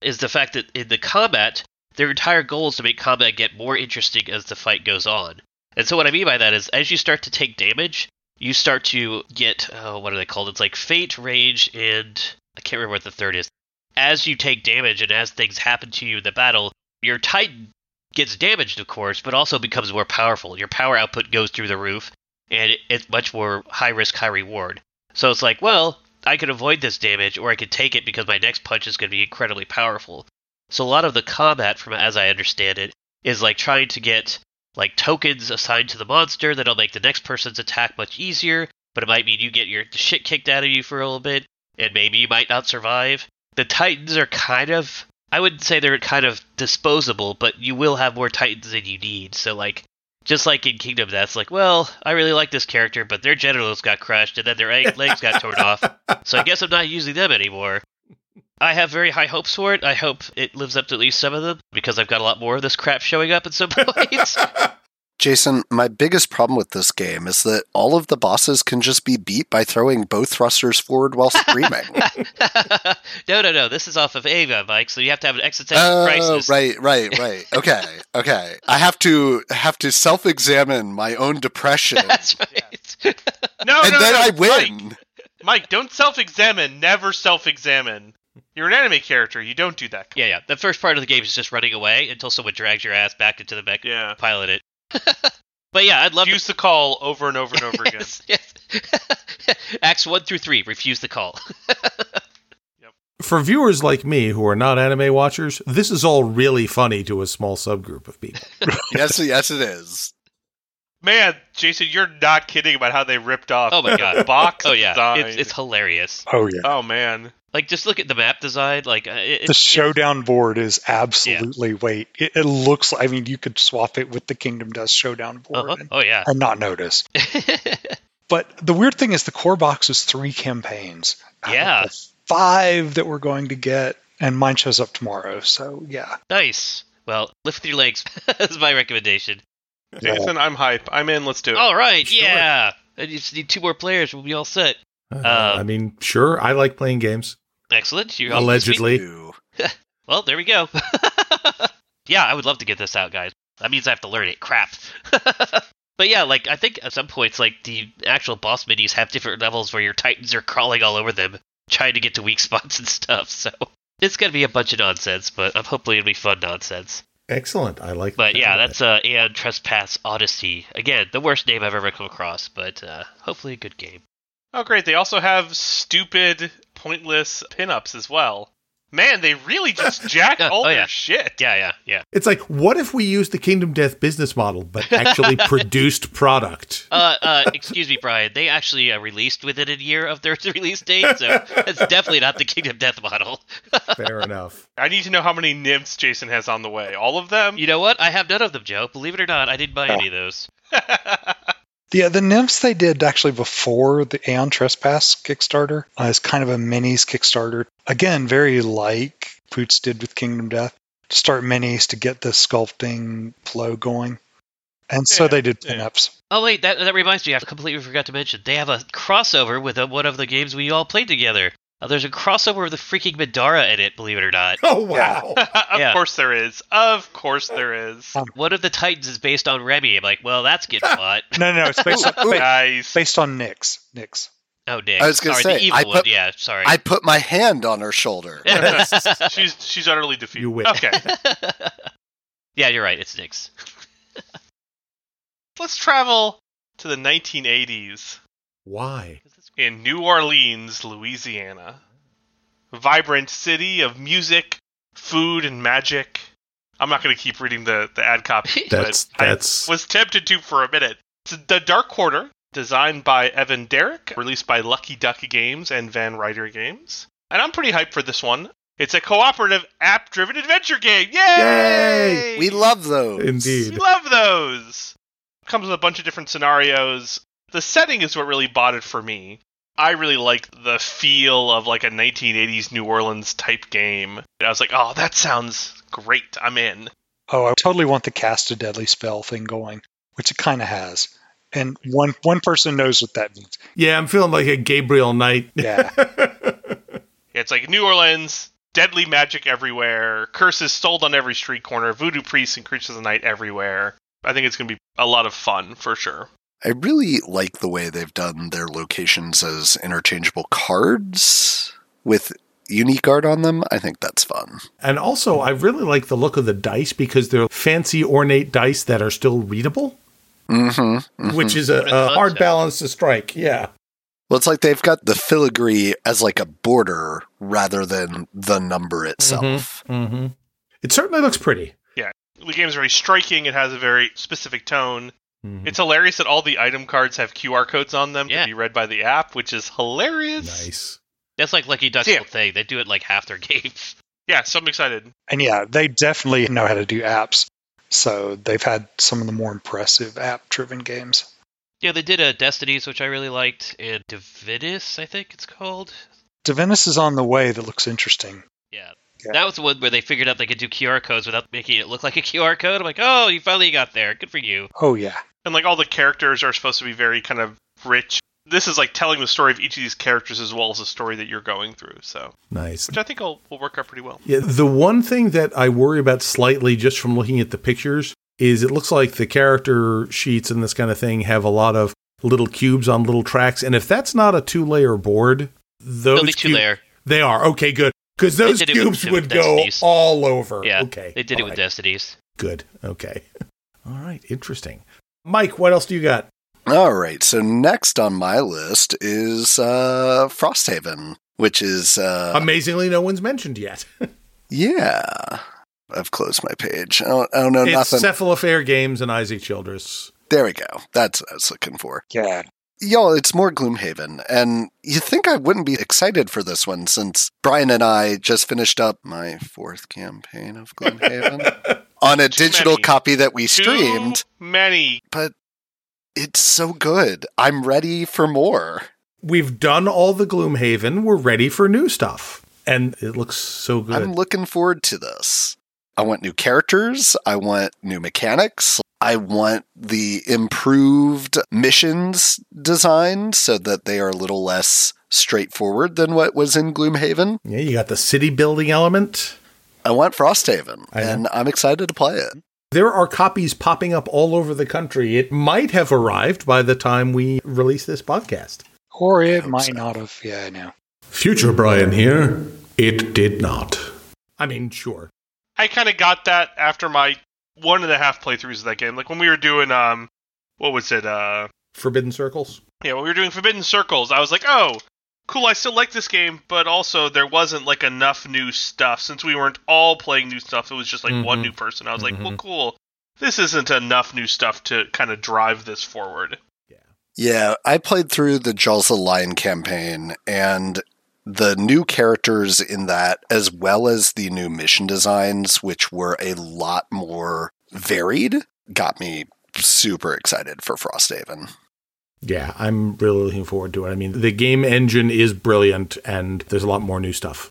is the fact that in the combat, their entire goal is to make combat get more interesting as the fight goes on. And so what I mean by that is as you start to take damage, you start to get oh, what are they called? It's like fate, rage, and I can't remember what the third is. As you take damage and as things happen to you in the battle, your Titan gets damaged, of course, but also becomes more powerful. Your power output goes through the roof, and it's much more high risk, high reward. So it's like, well, I could avoid this damage, or I could take it because my next punch is going to be incredibly powerful. So a lot of the combat, from as I understand it, is like trying to get like tokens assigned to the monster that'll make the next person's attack much easier, but it might mean you get your shit kicked out of you for a little bit, and maybe you might not survive. The Titans are kind of I would say they're kind of disposable, but you will have more Titans than you need. So like just like in Kingdom Death, like, well, I really like this character, but their genitals got crushed and then their legs got torn off. *laughs* So I guess I'm not using them anymore. I have very high hopes for it. I hope it lives up to at least some of them because I've got a lot more of this crap showing up at some *laughs* points. *laughs* Jayson, my biggest problem with this game is that all of the bosses can just be beat by throwing both thrusters forward while *laughs* screaming. *laughs* no, no, no. This is off of Eva, Mike. So you have to have an existential oh, crisis. right, right, *laughs* right. Okay, okay. I have to have to self-examine my own depression, That's right. No, and no, then no, I Mike, win. Mike, don't self-examine. Never self-examine. You're an anime character. You don't do that. yeah, yeah. The first part of the game is just running away until someone drags your ass back into the mech Yeah. pilot it. *laughs* but yeah, I'd love to Use the call over and over and over *laughs* again. yes, yes. *laughs* Acts one through three. Refuse the call. For viewers like me who are not anime watchers, this is all really funny to a small subgroup of people. Yes, yes, it is. Man, Jayson, you're not kidding about how they ripped off. Oh my god. box oh yeah, it's, it's hilarious. Oh yeah. Oh man. Like just look at the map design. Like uh, it, The it's- showdown board is absolutely wait. It, it looks. I mean, you could swap it with the Kingdom Death showdown board Uh-huh. and, Oh yeah. and not notice. *laughs* But the weird thing is, the core box is three campaigns. Yeah. five that we're going to get, and mine shows up tomorrow. So yeah, nice. Well, lift your legs. *laughs* That's my recommendation. Jayson, I'm hype. I'm in. Let's do it. All right. Sure. Yeah. I just need two more players. We'll be all set. Uh, Uh, I mean, sure, I like playing games. Excellent. You're Allegedly. *laughs* Well, there we go. *laughs* yeah, I would love to get this out, guys. That means I have to learn it. Crap. *laughs* but yeah, like I think at some points, like the actual boss minis have different levels where your titans are crawling all over them, trying to get to weak spots and stuff. So it's gonna be a bunch of nonsense, but I'm hopefully it'll be fun nonsense. Excellent. I like. That. But the yeah, sound of that's uh, Aeon Trespass Odyssey. Again, the worst name I've ever come across, but uh, hopefully a good game. Oh, great. They also have stupid, pointless pinups as well. Man, they really just *laughs* jack Yeah, all oh, their yeah. shit. Yeah, yeah, yeah. It's like, what if we used the Kingdom Death business model, but actually *laughs* produced product? Uh, uh, excuse me, Brian. They actually uh, released within a year of their *laughs* release date, so it's definitely not the Kingdom Death model. Fair enough. I need to know how many nymphs Jayson has on the way. All of them? You know what? I have none of them, Joe. Believe it or not, I didn't buy any of those. Yeah, the nymphs they did actually before the Aeon Trespass Kickstarter uh, is kind of a minis Kickstarter. Again, very like Poots did with Kingdom Death to start minis to get the sculpting flow going. And so they did yeah. pinups. Oh wait, that that reminds me. I completely forgot to mention they have a crossover with uh one of the games we all played together. Uh, there's a crossover of the freaking Middara in it. Believe it or not. *laughs* Oh wow! *laughs* of Yeah. course there is. Of course there is. One of the Titans is based on Remy. I'm like, well, that's getting *laughs* fought. No, no, no, it's based on, Ooh, ba- Nice. based on Nyx. Nyx. Oh, Nick. I was gonna sorry, say, the evil I one. put- Yeah, sorry. I put my hand on her shoulder. she's she's utterly defeated. You win. Okay. yeah, you're right. It's Nyx. Let's travel to the 1980s Why? In New Orleans, Louisiana. Vibrant city of music, food, and magic. I'm not going to keep reading the, the ad copy. That's *laughs* but that's I was tempted to for a minute. It's The Dark Quarter, designed by Evan Derrick, released by Lucky Duck Games and Van Ryder Games. And I'm pretty hyped for this one. It's a cooperative app driven adventure game. Yay! Yay! We love those. We indeed. love those. Comes with a bunch of different scenarios. The setting is what really bought it for me. I really like the feel of like a 1980s New Orleans type game. I was like, oh, that sounds great. I'm in. Oh, I totally want the cast a deadly spell thing going, which it kind of has. And one one person knows what that means. Yeah, I'm feeling like a Gabriel Knight. Yeah. *laughs* It's like New Orleans, deadly magic everywhere, curses sold on every street corner, voodoo priests and creatures of the night everywhere. I think it's going to be a lot of fun for sure. I really like the way they've done their locations as interchangeable cards with unique art on them. I think that's fun. And also, I really like the look of the dice because they're fancy, ornate dice that are still readable, Mm-hmm. which is a, a hard balance to strike. Yeah. Well, it's like they've got the filigree as like a border rather than the number itself. Mm-hmm. It certainly looks pretty. Yeah. The game is very striking. It has a very specific tone. Mhm. It's hilarious that all the item cards have QR codes on them Yeah. to be read by the app, which is hilarious. Nice. That's like Lucky Duck's Yeah. whole thing. They do it like half their *laughs* games. Yeah, so I'm excited. And yeah, they definitely know how to do apps. So they've had some of the more impressive app driven games. Yeah, they did a Destinies, which I really liked, and Divinus, I think it's called. Divinus is on the way that looks interesting. Yeah. Yeah. That was the one where they figured out they could do QR codes without making it look like a QR code. I'm like, oh, you finally got there. Good for you. Oh, yeah. And like all the characters are supposed to be very kind of rich. This is like telling the story of each of these characters as well as the story that you're going through. So, Nice. which I think will, will work out pretty well. Yeah, the one thing that I worry about slightly just from looking at the pictures is it looks like the character sheets and this kind of thing have a lot of little cubes on little tracks. And if that's not a two layer board, those They'll be two cube- layer. They are. Okay, good. Because those did it with- cubes with would go Destinies. all over. Yeah. Okay. They did it with right. Destinies. Good. Okay. *laughs* All right. Interesting. Mike, what else do you got? All right. So next on my list is uh, Frosthaven, which is uh, Amazingly, no one's mentioned yet. *laughs* yeah. I've closed my page. I don't, I don't know it's nothing. Cephalofair Games and Isaac Childres. there we go. That's what I was looking for. Yeah. Y'all, it's more Gloomhaven. And you think I wouldn't be excited for this one since Brian and I just finished up my fourth campaign of Gloomhaven *laughs* on a Too digital many. copy that we streamed, Too many. but it's so good. I'm ready for more. We've done all the Gloomhaven. We're ready for new stuff. And it looks so good. I'm looking forward to this. I want new characters. I want new mechanics. I want the improved missions designed so that they are a little less straightforward than what was in Gloomhaven. yeah, you got the city building element. I want Frosthaven, I and I'm excited to play it. There are copies popping up all over the country. It might have arrived by the time we release this podcast. Or it might so. not have. Yeah, I know. Future Brian here. It did not. I mean, sure. I kind of got that after my one and a half playthroughs of that game. Like when we were doing, um, what was it? Uh, Forgotten Circles? yeah, when we were doing Forgotten Circles, I was like, oh, cool. I still like this game, but also there wasn't like enough new stuff since we weren't all playing new stuff. It was just like one Mhm. new person. I was like, well, Mhm. cool. This isn't enough new stuff to kind of drive this forward. Yeah, yeah, I played through the Jaws of the Lion campaign, and the new characters in that, as well as the new mission designs, which were a lot more varied, got me super excited for Frosthaven. Yeah, I'm really looking forward to it. I mean, the game engine is brilliant and there's a lot more new stuff.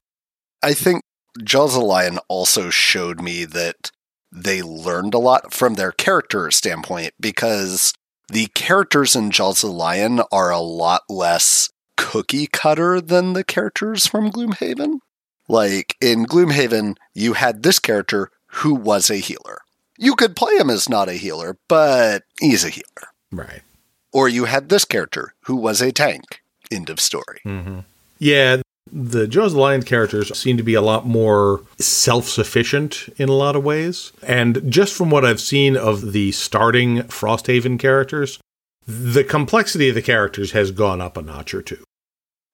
I think Jaws of the Lion also showed me that they learned a lot from their character standpoint because the characters in Jaws of the Lion are a lot less cookie cutter than the characters from Gloomhaven. Like in Gloomhaven, you had this character who was a healer. You could play him as not a healer, but he's a healer. Right. Or you had this character who was a tank. End of story. Mm-hmm. Yeah, the Jaws of the Lion characters seem to be a lot more self sufficient in a lot of ways. And just from what I've seen of the starting Frosthaven characters, the complexity of the characters has gone up a notch or two.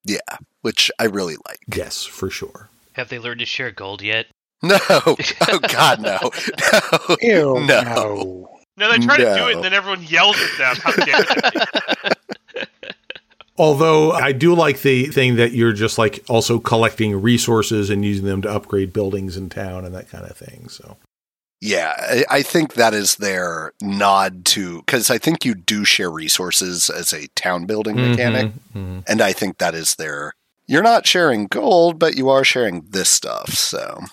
Yeah, which I really like. Yes, for sure. Have they learned to share gold yet? No. *laughs* Oh God, no. *laughs* No. Ew, No. no. No, they try to do it, and then everyone yells at them. How dare? *laughs* Although I do like the thing that you're just like also collecting resources and using them to upgrade buildings in town and that kind of thing. So Yeah, I, I think that is their nod to because I think you do share resources as a town building mechanic, Mhm. and I think that is their. You're not sharing gold, but you are sharing this stuff, so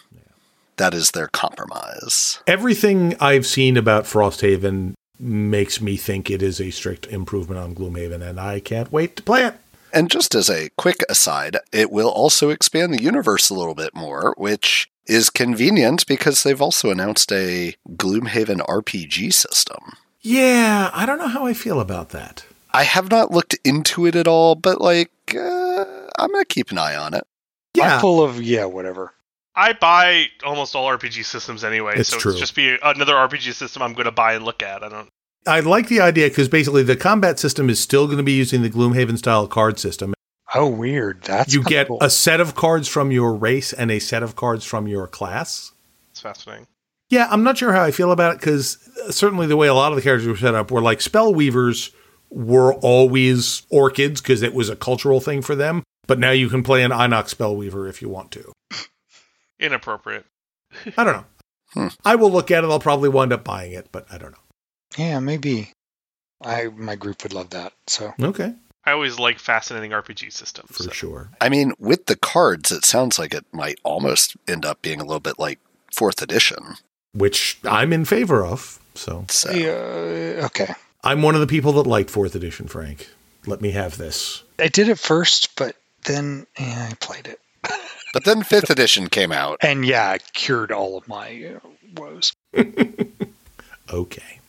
that is their compromise. everything I've seen about Frosthaven makes me think it is a strict improvement on Gloomhaven, and I can't wait to play it. And just as a quick aside, it will also expand the universe a little bit more, which is convenient because they've also announced a Gloomhaven RPG system. Yeah, I don't know how I feel about that. I have not looked into it at all, but like, uh, I'm going to keep an eye on it. Yeah, I'm full of yeah, whatever. I buy almost all RPG systems anyway, It's so true. it's just be another RPG system I'm going to buy and look at. I don't. I like the idea because basically the combat system is still going to be using the Gloomhaven style card system. Oh, weird. That's you get cool. a set of cards from your race and a set of cards from your class. It's fascinating. Yeah, I'm not sure how I feel about it because certainly the way a lot of the characters were set up were like spell weavers were always orchids because it was a cultural thing for them. But now you can play an Inox spell weaver if you want to. Inappropriate. I don't know. Hmm. I will look at it. I'll probably wind up buying it, but I don't know. yeah, maybe. I my group would love that. So. Okay, I always like fascinating RPG systems. for so. sure. I mean, with the cards, it sounds like it might almost end up being a little bit like fourth edition. Which I'm in favor of. So So yeah, okay. I'm one of the people that liked fourth edition, Frank. Let me have this. I did it first, but then yeah, I played it, but then *laughs* fifth edition came out. and yeah, it cured all of my uh, woes. *laughs* Okay.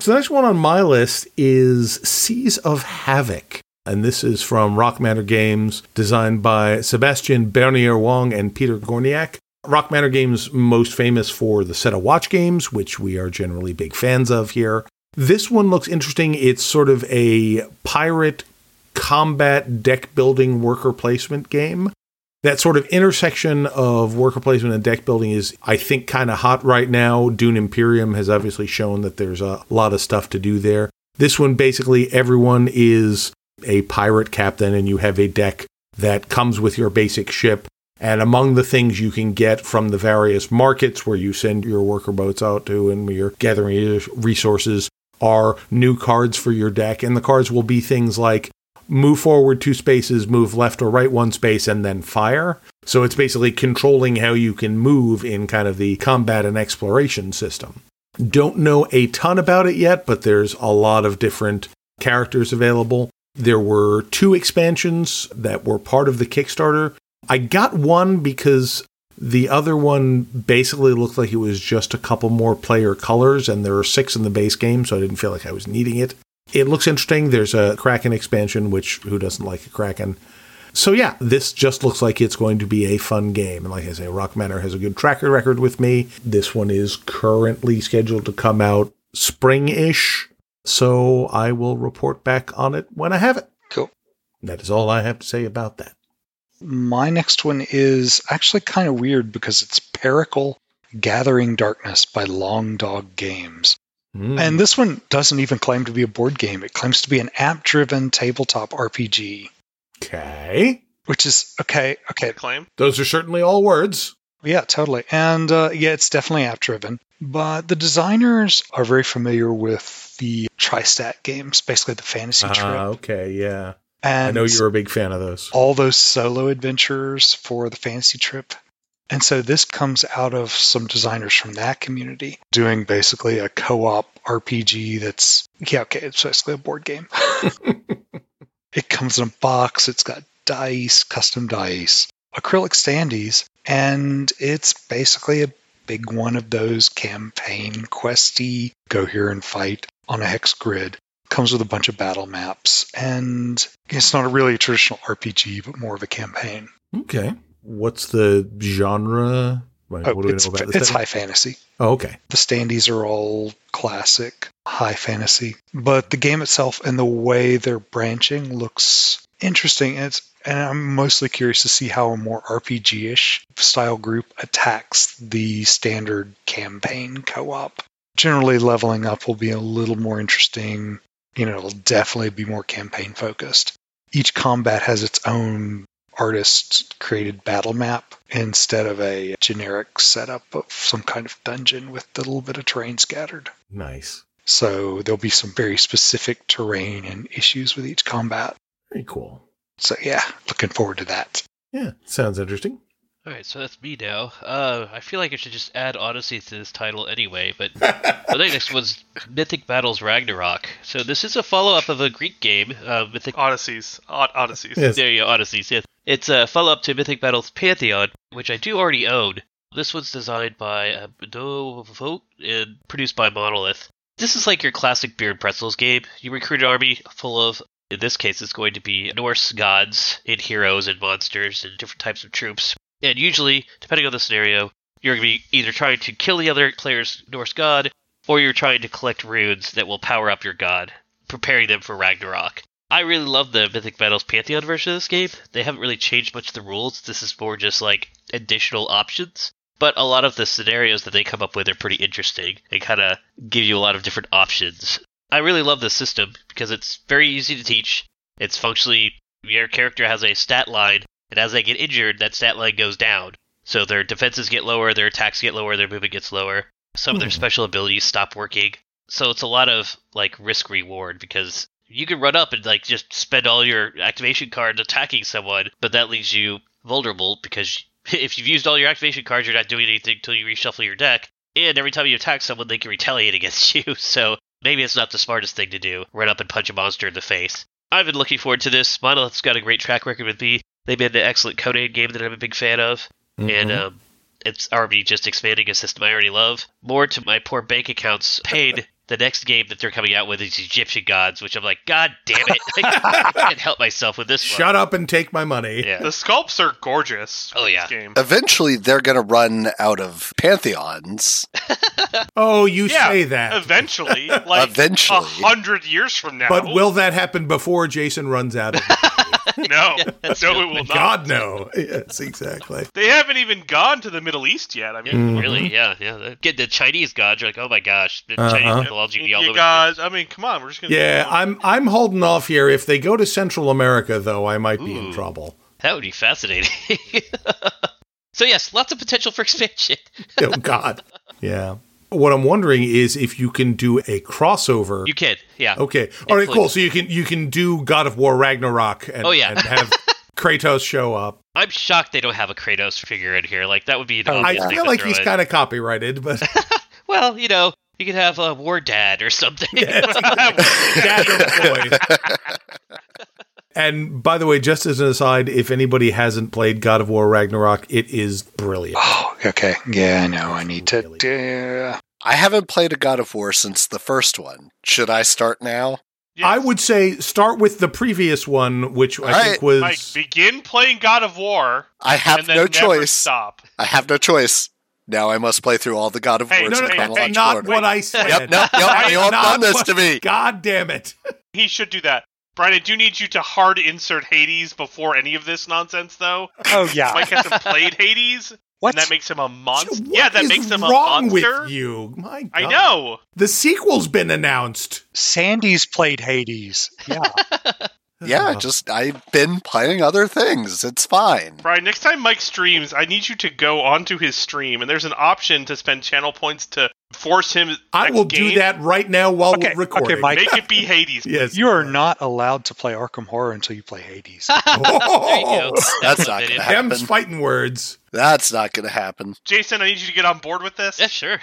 So the next one on my list is Seas of Havoc. And this is from Rock Manor Games, designed by Sebastian Bernier Wong and Peter Gorniak. Rock Manor Games most famous for the Set a Watch games, which we are generally big fans of here. This one looks interesting. It's sort of a pirate combat deck building worker placement game that sort of intersection of worker placement and deck building is, I think, kind of hot right now. Dune Imperium has obviously shown that there's a lot of stuff to do there. This one, basically, everyone is a pirate captain, and you have a deck that comes with your basic ship. And among the things you can get from the various markets where you send your worker boats out to and where you're gathering resources are new cards for your deck. And the cards will be things like move forward two spaces, move left or right one space, and then fire. So it's basically controlling how you can move in kind of the combat and exploration system. Don't know a ton about it yet, but there's a lot of different characters available. There were two expansions that were part of the Kickstarter. I got one because the other one basically looked like it was just a couple more player colors, and there are six in the base game, so I didn't feel like I was needing it. It looks interesting. There's a Kraken expansion, which who doesn't like a Kraken? So yeah, this just looks like it's going to be a fun game. And like I say, Rock Manor has a good tracker record with me. This one is currently scheduled to come out spring-ish, so I will report back on it when I have it. Cool. That is all I have to say about that. My next one is actually kind of weird because it's Pericle Gathering Darkness by Long Dog Games. Hmm. And this one doesn't even claim to be a board game. It claims to be an app driven tabletop RPG, okay, which is okay. Okay. Claim. those are certainly all words. Yeah, totally. And uh, yeah, it's definitely app driven. But the designers are very familiar with the Tristat games, basically the fantasy Ah, trip. okay, yeah. And I know you're a big fan of those. all those solo adventures for the fantasy trip. And so this comes out of some designers from that community doing basically a co-op RPG that's yeah, okay, it's basically a board game. *laughs* it comes in a box, it's got dice, custom dice, acrylic standees, and it's basically a big one of those campaign questy go here and fight on a hex grid comes with a bunch of battle maps, and it's not really a traditional RPG, but more of a campaign. Okay. What's the genre? Like, Oh, what do we it's, know about this? it's thing? high fantasy. Oh, okay. The standees are all classic high fantasy, but the game itself and the way they're branching looks interesting. And, it's, and I'm mostly curious to see how a more RPG-ish style group attacks the standard campaign co-op. Generally, leveling up will be a little more interesting. You know, it'll definitely be more campaign focused. Each combat has its own artist created battle map instead of a generic setup of some kind of dungeon with a little bit of terrain scattered. Nice. So there'll be some very specific terrain and issues with each combat. Very cool. So yeah, looking forward to that. Yeah, sounds interesting. All right, so that's me now. Uh, I feel like I should just add Odyssey to this title anyway, but *laughs* the next one's Mythic Battles Ragnarok. So this is a follow-up of a Greek game, uh, Mythic. Odysseys. Od- Odysseys. Yes. There you go, Odysseys. Yes, it's a follow-up to Mythic Battles Pantheon, which I do already own. This one's designed by uh, Bodo Vogt and produced by Monolith. This is like your classic beard pretzels game. You recruit an army full of, in this case, it's going to be Norse gods and heroes and monsters and different types of troops. And usually, depending on the scenario, you're going to be either trying to kill the other player's Norse god, or you're trying to collect runes that will power up your god, preparing them for Ragnarok. I really love the Mythic Battles Pantheon version of this game. They haven't really changed much of the rules. This is more just like additional options. But a lot of the scenarios that they come up with are pretty interesting and kind of give you a lot of different options. I really love this system because it's very easy to teach. It's functionally, your character has a stat line, and as they get injured, that stat line goes down. So their defenses get lower, their attacks get lower, their movement gets lower. Some of their Hmm. special abilities stop working. So it's a lot of like risk reward because you can run up and like just spend all your activation cards attacking someone, but that leaves you vulnerable because *laughs* if you've used all your activation cards, you're not doing anything until you reshuffle your deck. And every time you attack someone, they can retaliate *laughs* against you. So maybe it's not the smartest thing to do. Run up and punch a monster in the face. I've been looking forward to this. Monolith's got a great track record with me. They made an excellent Conan game that I'm a big fan of and Mhm. um, it's already just expanding a system I already love. More to my poor bank account's pain. The next game that they're coming out with is Egyptian Gods, which I'm like, God damn it! *laughs* *laughs* I can't help myself with this one. Shut up and take my money. Yeah. The sculpts are gorgeous. Oh, yeah. This game. Eventually, they're going to run out of pantheons. *laughs* Oh, you Yeah, say that. Eventually, like Eventually. a hundred years from now. But will that happen before Jayson runs out of *laughs* no, that's no, it will not. God, no. Yes, exactly. They haven't even gone to the Middle East yet. I mean, Mhm. Really? Yeah, yeah. Get the Chinese gods. You're like, oh my gosh, the Uh-huh. Chinese mythology be all you over. the guys. I mean, come on, we're just gonna. Yeah, I'm I'm holding off here. If they go to Central America, though, I might be in trouble. That would be fascinating. *laughs* so yes, lots of potential for expansion. Oh God. Yeah. What I'm wondering is if you can do a crossover. You can, yeah. okay. All right. Include- Cool. So you can you can do God of War Ragnarok and, Oh, yeah. and have *laughs* Kratos show up. I'm shocked they don't have a Kratos figure in here. Like that would be an obvious I feel to like he's kind of copyrighted, but *laughs* Well, you know, you could have a War Dad or something. *laughs* Dad or boy. And by the way, just as an aside, if anybody hasn't played God of War Ragnarok, it is brilliant. Oh, okay. Yeah, I know. I need to. Really? I haven't played a God of War since the first one. Should I start now? Yes. I would say start with the previous one, which I All think was Mike, begin playing God of War I have and then no never choice. stop. I have no choice. Now I must play through all the God of Hey, Wars no, no, Hey, no, hey, not order. what I said. Yep, nope, yep, they all done this what- to me. *laughs* God damn it! He should do that. Brian, I do need you to hard insert Hades before any of this nonsense, though. oh, yeah. Mike hasn't played Hades, What? and that makes him a monster. What yeah, that is makes him a monster. with you. My God. I know. The sequel's been announced. Sandy's played Hades. Yeah. *laughs* Yeah, just I've been playing other things. It's fine. Brian, next time Mike streams, I need you to go onto his stream, and there's an option to spend channel points to force him. I will game, do that right now while Okay, we're recording. okay, Mike. Make it be Hades. *laughs* Yes. You are not allowed to play Arkham Horror until you play Hades. *laughs* *laughs* there you. Oh, oh, oh. That's not gonna happen. Them's fighting words. That's not going to happen. Jayson, I need you to get on board with this. Yeah, sure.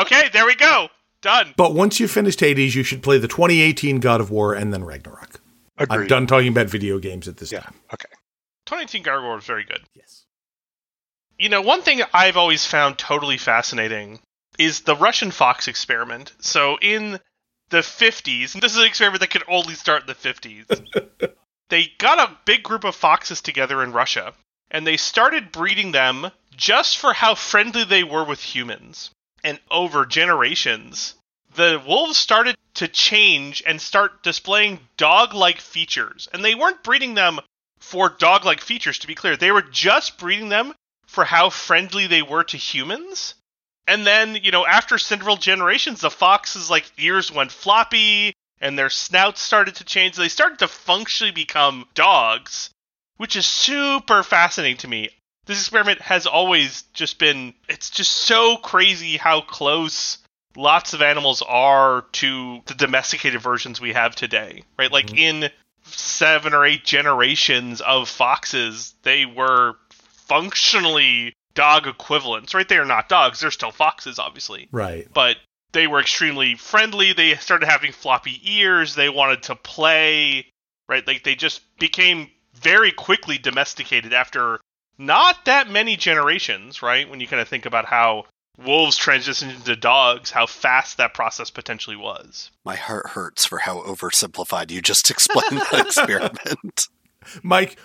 Okay, there we go. Done. But once you've finished Hades, you should play the 2018 God of War and then Ragnarok. Agreed. I'm done talking about video games at this Yeah. time. Okay. 2018 God of War was very good. Yes. You know, one thing I've always found totally fascinating is the Russian fox experiment. So in the 50s, and this is an experiment that could only start in the 50s, *laughs* they got a big group of foxes together in Russia, and they started breeding them just for how friendly they were with humans. And over generations, the wolves started to change and start displaying dog like features. And they weren't breeding them for dog like features, to be clear. They were just breeding them for how friendly they were to humans. And then, you know, after several generations, the foxes' like ears went floppy and their snouts started to change. They started to functionally become dogs, which is super fascinating to me. This experiment has always just been it's just so crazy how close lots of animals are to the domesticated versions we have today. Right? Like mm-hmm. in seven or eight generations of foxes, they were functionally dog equivalents. Right? They are not dogs, they're still foxes, obviously. Right. But they were extremely friendly. They started having floppy ears. They wanted to play. Right? Like they just became very quickly domesticated after not that many generations, right? When you kind of think about how wolves transitioned into dogs, how fast that process potentially was. My heart hurts for how oversimplified you just *laughs* explained that experiment. Mike,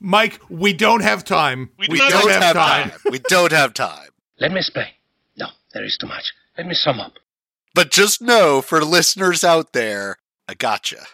Mike, we don't have time. We We, don't don't, have have time. We don't have time. Let me explain. No, there is too much. Let me sum up. But just know, for listeners out there, I gotcha.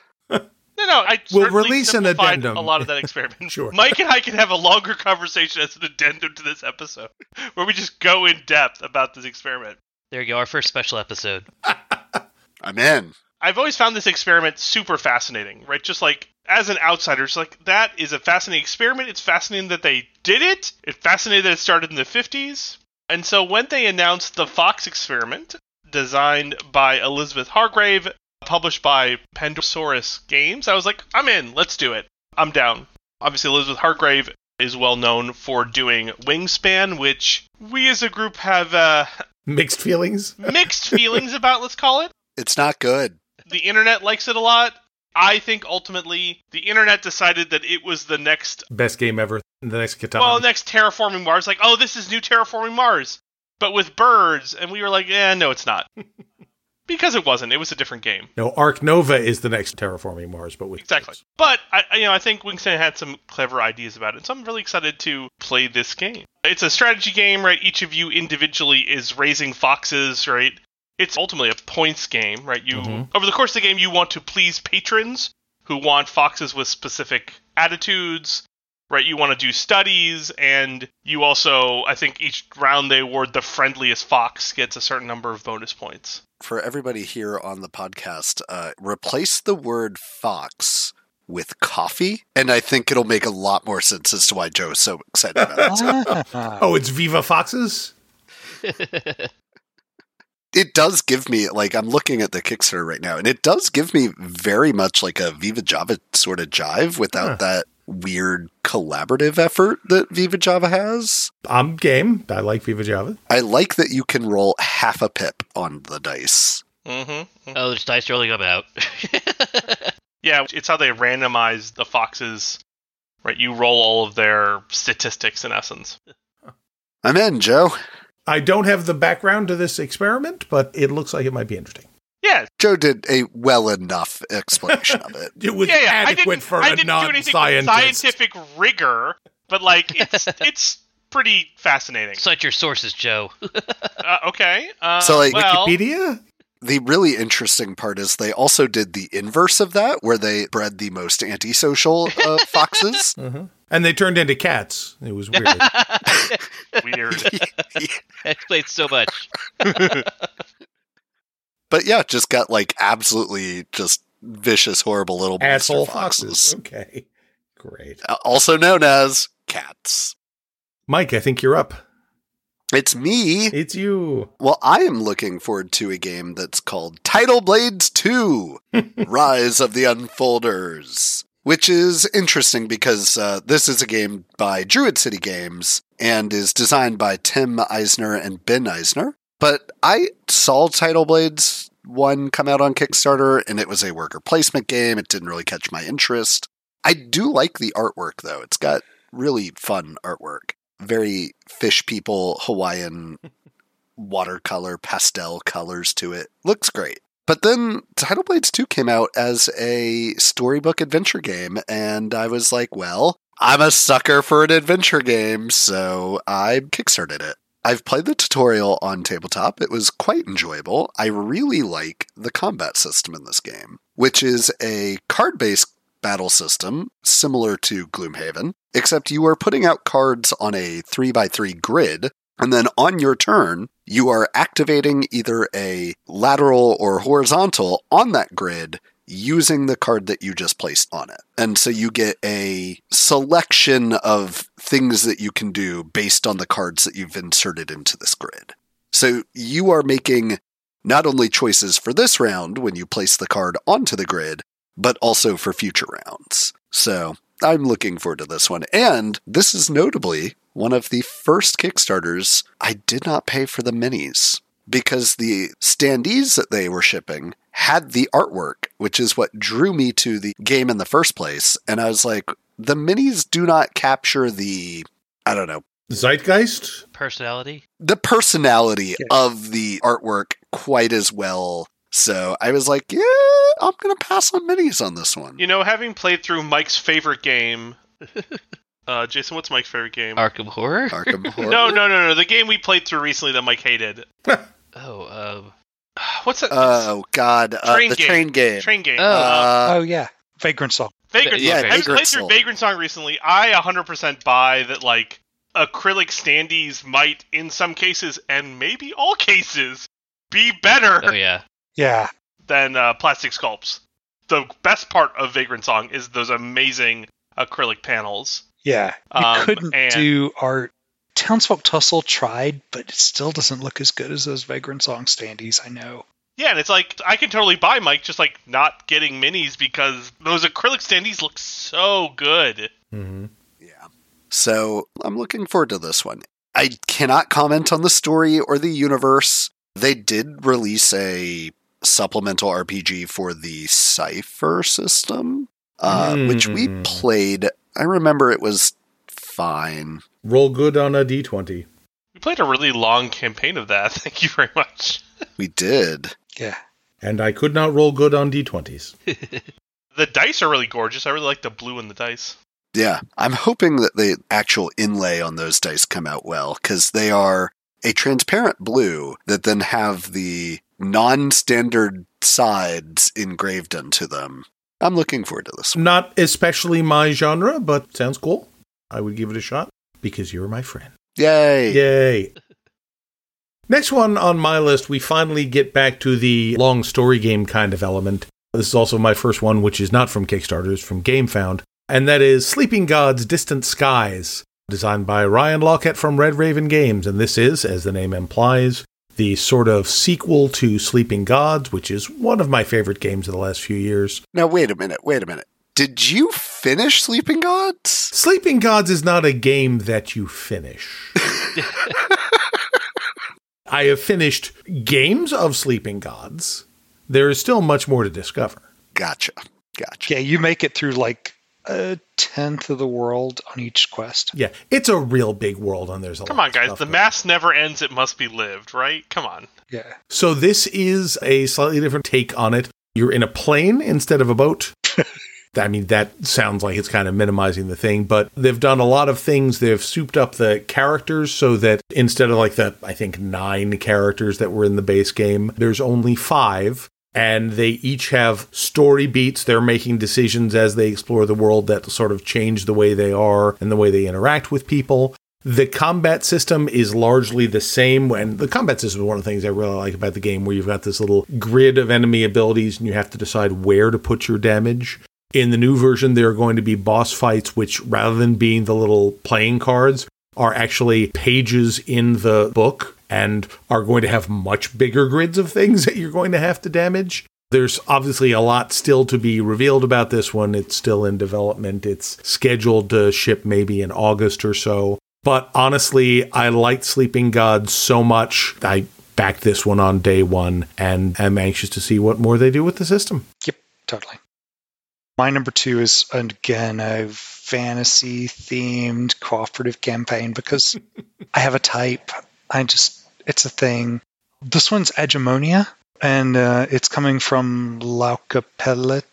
No, no, I We'll release an addendum. A lot of that experiment. *laughs* Sure. Mike and I can have a longer conversation as an addendum to this episode, *laughs* where we just go in depth about this experiment. There you go, our first special episode. *laughs* I'm in. I've always found this experiment super fascinating, right? Just like as an outsider, it's like that is a fascinating experiment. It's fascinating that they did it. It's fascinating that it started in the 50s. And so when they announced the Fox experiment, designed by Elizabeth Hargrave, published by Pandasaurus Games, I was like, I'm in. Let's do it. I'm down. Obviously, Elizabeth Hargrave is well known for doing Wingspan, which we as a group have uh, Mixed feelings. *laughs* mixed feelings about, let's call it It's not good. the internet likes it a lot. I think ultimately the internet decided that it was the next, Best game ever. The next Catan. well, next terraforming Mars. Like, oh, this is new terraforming Mars, but with birds. And we were like, eh, no, it's not, *laughs* because it wasn't. It was a different game. no, Ark Nova is the next terraforming Mars, but with Exactly. But I, I- you know, I think Wingspan had some clever ideas about it, so I'm really excited to play this game. It's a strategy game, right? Each of you individually is raising foxes, right? It's ultimately a points game, right? You Mhm. over the course of the game, you want to please patrons who want foxes with specific attitudes, right? You want to do studies, and you also, I think, each round they award the friendliest fox gets a certain number of bonus points. For everybody here on the podcast, uh, replace the word fox with coffee, and I think it'll make a lot more sense as to why Joe is so excited about it. *laughs* Oh, it's Viva Foxes? *laughs* it does give me like I'm looking at the Kickstarter right now, and it does give me very much like a Viva Java sort of jive without Huh. that weird collaborative effort that Viva Java has. I'm game. I like Viva Java. I like that you can roll half a pip on the dice. Mm-hmm. Oh, there's dice rolling about. *laughs* Yeah, it's how they randomize the foxes. Right, you roll all of their statistics in essence. I'm in, Joe. I don't have the background to this experiment, but it looks like it might be interesting. Yeah, Joe did a well enough explanation of it. *laughs* It was yeah, yeah. I adequate didn't, for I a didn't do anything with non-scientist. scientific rigor, but like it's *laughs* it's pretty fascinating. Cite your sources, Joe. *laughs* Uh, okay, uh, So, like, well, Wikipedia? The really interesting part is they also did the inverse of that, where they bred the most antisocial uh, foxes. Uh-huh. And they turned into cats. It was weird. weird. That explains so much. But yeah, just got like absolutely just vicious, horrible little Asshole foxes. foxes. Okay. Great. Uh, Also known as cats. Mike, I think you're up. It's me. It's you. Well, I am looking forward to a game that's called Tidal Blades 2 *laughs* Rise of the Unfolders, which is interesting because uh, this is a game by Druid City Games and is designed by Tim Eisner and Ben Eisner. But I saw Tidal Blades 1 come out on Kickstarter and it was a worker placement game. It didn't really catch my interest. I do like the artwork though, it's got really fun artwork. Very fish people, Hawaiian *laughs* watercolor pastel colors to it. Looks great. But then Tidal Blades 2 came out as a storybook adventure game, and I was like, well, I'm a sucker for an adventure game, so I kickstarted it. I've played the tutorial on tabletop. It was quite enjoyable. I really like the combat system in this game, which is a card based battle system similar to Gloomhaven, except you are putting out cards on a 3x3 grid and then on your turn, you are activating either a lateral or horizontal on that grid using the card that you just placed on it. And so you get a selection of things that you can do based on the cards that you've inserted into this grid. So you are making not only choices for this round when you place the card onto the grid, but also for future rounds. So I'm looking forward to this one. And this is notably one of the first Kickstarters I did not pay for the minis because the standees that they were shipping had the artwork, which is what drew me to the game in the first place. And I was like, the minis do not capture the, I don't know, Zeitgeist? Personality. the personality Yeah. of the artwork quite as well. So I was like, yeah, I'm going to pass on minis on this one. You know, having played through Mike's favorite game. *laughs* uh, Jayson, what's Mike's favorite game? Arkham Horror. Arkham *laughs* Horror. No, no, no, no. The game we played through recently that Mike hated. *laughs* Oh, um, *sighs* What's that? Oh, God. Uh, Train the game. train game. Train game. Oh. Uh, oh yeah, Vagrant Song. Vagrant yeah, Song. I just Vagrant played through Vagrant Song recently. I 100% buy that, like, acrylic standees might, in some cases, and maybe all *laughs* cases, be better oh yeah. Yeah, than uh, plastic sculpts. The best part of Vagrant Song is those amazing acrylic panels. yeah. You Um, couldn't and- do art. Townsfolk Tussle tried, but it still doesn't look as good as those Vagrant Song standees. I know. Yeah, and it's like I can totally buy Mike just like not getting minis because those acrylic standees look so good. hmm Yeah. So I'm looking forward to this one. I cannot comment on the story or the universe. They did release a supplemental RPG for the Cypher system, uh, which we Mm. played. I remember it was fine. Roll good on a d20. We played a really long campaign of that. *laughs* Thank you very much. We did. Yeah. And I could not roll good on d20s. *laughs* The dice are really gorgeous. I really like the blue in the dice. Yeah. I'm hoping that the actual inlay on those dice come out well because they are a transparent blue that then have the non standard sides engraved into them. I'm looking forward to this one. Not especially my genre, but sounds cool. I would give it a shot because you're my friend. Yay! Yay. Next one on my list, we finally get back to the long story game kind of element. This is also my first one, which is not from Kickstarter, it's from GameFound, and that is Sleeping Gods Distant Skies, designed by Ryan Laukat from Red Raven Games. And this is, as the name implies, the sort of sequel to Sleeping Gods, which is one of my favorite games of the last few years. Now, wait a minute, wait a minute. Did you finish Sleeping Gods? Sleeping Gods is not a game that you finish. *laughs* I have finished games of Sleeping Gods. There is still much more to discover. Gotcha. Gotcha. Yeah, you make it through like a tenth of the world on each quest. Yeah, it's a real big world, and there's a Come lot on, guys. stuff The going mass never ends. It must be lived, right? Come on. Yeah. So this is a slightly different take on it. You're in a plane instead of a boat. *laughs* I mean, that sounds like it's kind of minimizing the thing, but they've done a lot of things. They've souped up the characters so that instead of like the, I think, nine characters that were in the base game, there's only five. And they each have story beats. They're making decisions as they explore the world that sort of change the way they are and the way they interact with people. The combat system is largely the same. And the combat system is one of the things I really like about the game, where you've got this little grid of enemy abilities and you have to decide where to put your damage. In the new version, there are going to be boss fights, which rather than being the little playing cards, are actually pages in the book and are going to have much bigger grids of things *laughs* that you're going to have to damage. There's obviously a lot still to be revealed about this one. It's still in development. It's scheduled to ship maybe in August or so. But honestly, I liked Sleeping Gods so much. I backed this one on day one and am anxious to see what more they do with the system. Yep, totally. My number two is again a fantasy themed cooperative campaign because *laughs* I have a type. I just it's a thing. This one's Hegemonia, and uh, it's coming from Lautapelit.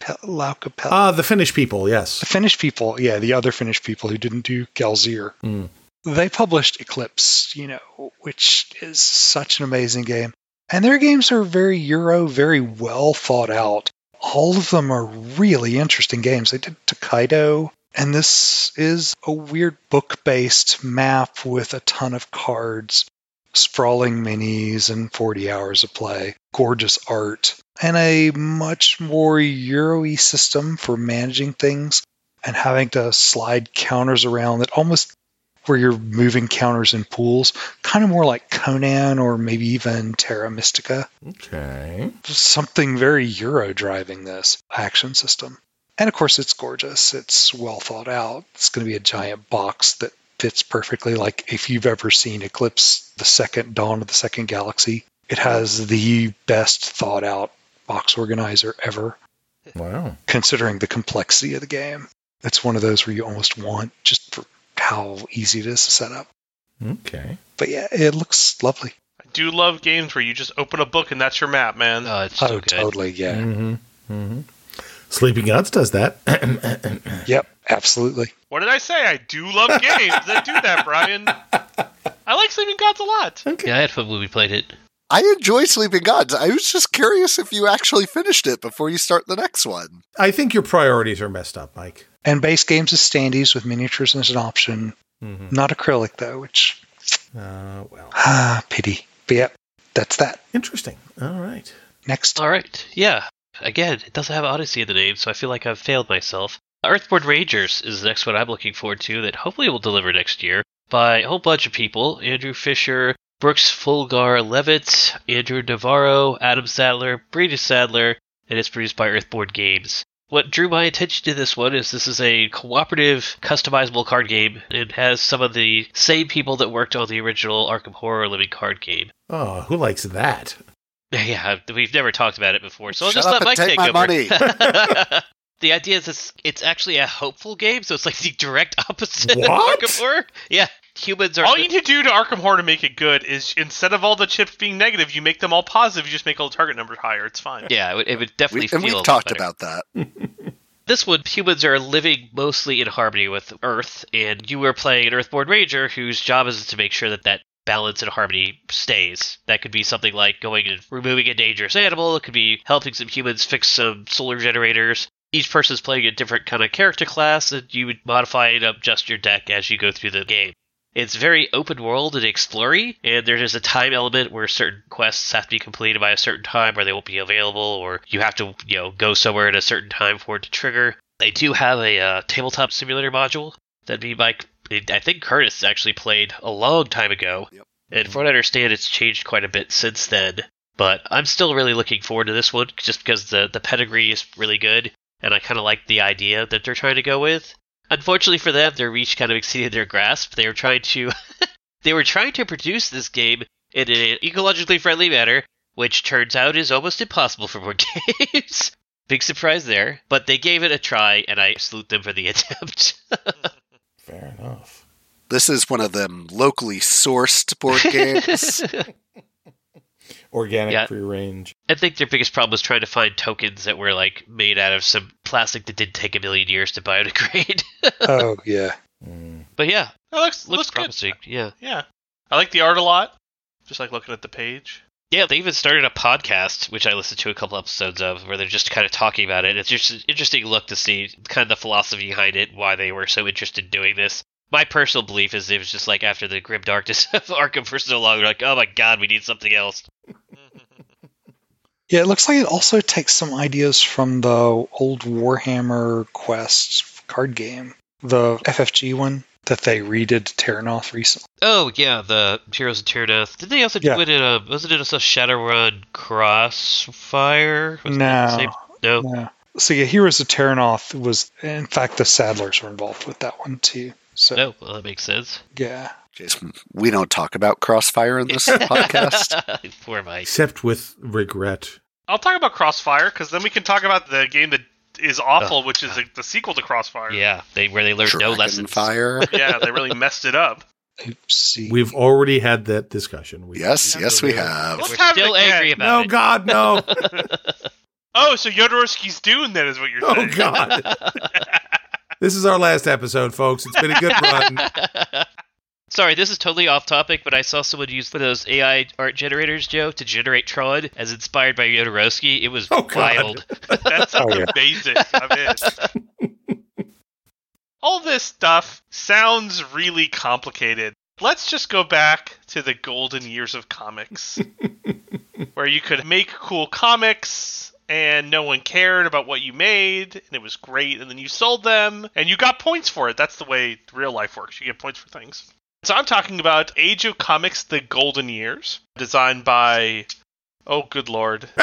Lautapelit. Ah, the Finnish people, yes. the Finnish people, yeah, the other Finnish people who didn't do Galzyr. Mm. They published Eclipse, you know, which is such an amazing game. And their games are very Euro, very well thought out. All of them are really interesting games. They did Takedo, and this is a weird book based map with a ton of cards, sprawling minis, and 40 hours of play. Gorgeous art, and a much more Euro system for managing things and having to slide counters around that almost where you're moving counters in pools, kind of more like Conan or maybe even Terra Mystica. Okay. Something very Euro driving this action system. And of course, it's gorgeous. It's well thought out. It's going to be a giant box that fits perfectly. Like if you've ever seen Eclipse, the second Dawn of the Second Galaxy, it has the best thought out box organizer ever Wow. considering the complexity of the game. It's one of those where you almost want just for how easy it is to set up. Okay. But yeah, it looks lovely. I do love games where you just open a book and that's your map, man. Oh, it's so oh, good. totally. Yeah. Mm-hmm. Mm-hmm. Sleeping Gods does that. *clears throat* Yep. Absolutely. What did I say? I do love games that do that, Brian. I like Sleeping Gods a lot. Yeah, I had fun when we played it. I enjoy Sleeping Gods. I was just curious if you actually finished it before you start the next one. I think your priorities are messed up, Mike. And base games is standees with miniatures as an option. Mm-hmm. Not acrylic though, which Uh, well, ah pity. But yeah, that's that. interesting. All right. Next. All right. Yeah. Again, it doesn't have Odyssey in the name, so I feel like I've failed myself. Earthborn Rangers is the next one I'm looking forward to that hopefully will deliver next year by a whole bunch of people Andrew Fisher, Brooks Flugaur-Leavitt, Andrew Navarro, Adam Sadler, Brady Sadler, and it's produced by Earthborn Games. What drew my attention to this one is this is a cooperative, customizable card game. It has some of the same people that worked on the original Arkham Horror Living card game. Oh, who likes that? *laughs* Yeah, we've never talked about it before, so I'll Shut just let Mike take take my over. money. *laughs* *laughs* the idea is it's, it's actually a hopeful game, so it's like the direct opposite What? of Arkham Horror. Yeah, humans are. All you need to do to Arkham Horror to make it good is instead of all the chips being negative, you make them all positive. You just make all the target numbers higher. It's fine. yeah, it would, it would definitely We, and feel. a we've lot talked better. about that. *laughs* This one, humans are living mostly in harmony with Earth, and you are playing an Earthborn Ranger whose job is to make sure that that balance and harmony stays. That could be something like going and removing a dangerous animal. It could be helping some humans fix some solar generators. Each person's playing a different kind of character class, and you would modify and adjust your deck as you go through the game. It's very open world and explory, and there is a time element where certain quests have to be completed by a certain time or they won't be available, or you have to, you know, go somewhere at a certain time for it to trigger. They do have a uh, tabletop simulator module that me Mike, I think Curtis actually played a long time ago. Yep. And from what I understand, it's changed quite a bit since then. But I'm still really looking forward to this one just because the, the pedigree is really good, and I kind of like the idea that they're trying to go with. Unfortunately for them, their reach kind of exceeded their grasp. They were trying to *laughs* they were trying to produce this game in an ecologically friendly manner, which turns out is almost impossible for board *laughs* games. Big surprise there, but they gave it a try, and I salute them for the *laughs* attempt. Fair enough. This is one of them locally sourced board games. Organic Yeah. free range. I think their biggest problem was trying to find tokens that were like made out of some plastic that didn't take a million years to biodegrade. *laughs* Oh yeah. Mm. but yeah, That looks, looks looks good. promising. Yeah. Yeah. I like the art a lot. Just like looking at the page. Yeah, they even started a podcast, which I listened to a couple episodes of, where they're just kind of talking about it. It's just an interesting look to see kind of the philosophy behind it, why they were so interested in doing this. My personal belief is it was just like after the grim darkness *laughs* of Arkham for so long, like, oh my god, we need something else. *laughs* Yeah, it looks like it also takes some ideas from the old Warhammer Quest card game, the FFG one that they redid Terrinoth recently. Oh yeah, the Heroes of Terrinoth. Did they also Yeah. do it in a? Wasn't it also Shadowrun Crossfire? Was No, no. no. So yeah, Heroes of Terrinoth was, in fact, the Sadlers were involved with that one too. So No, well that makes sense. yeah, Jayson, we don't talk about Crossfire in this *laughs* podcast. *laughs* Poor Mike. Except with regret. I'll talk about Crossfire because then we can talk about the game that is awful, Oh, which is uh. the, the sequel to Crossfire. Yeah, they where they learned no lessons. Fire. *laughs* Yeah, they really messed it up. oopsie. We've already had that discussion. We, Yes, yes, we have. Let's We're still angry about No, it. God, no. Oh, so Jodorowsky's Dune then is what you're oh, saying. oh. God. This is our last episode, folks. It's been a good run. *laughs* Sorry, this is totally off topic, but I saw someone use one of those AI art generators, Joe, to generate Tron as inspired by Jodorowsky. It was Oh, wild. *laughs* That sounds Oh, yeah. amazing. I'm in. *laughs* All this stuff sounds really complicated. Let's just go back to the golden years of comics, where you could make cool comics and no one cared about what you made, and it was great, and then you sold them and you got points for it. That's the way real life works. You get points for things. So I'm talking about Age of Comics: The Golden Years, designed by, oh good lord, *laughs*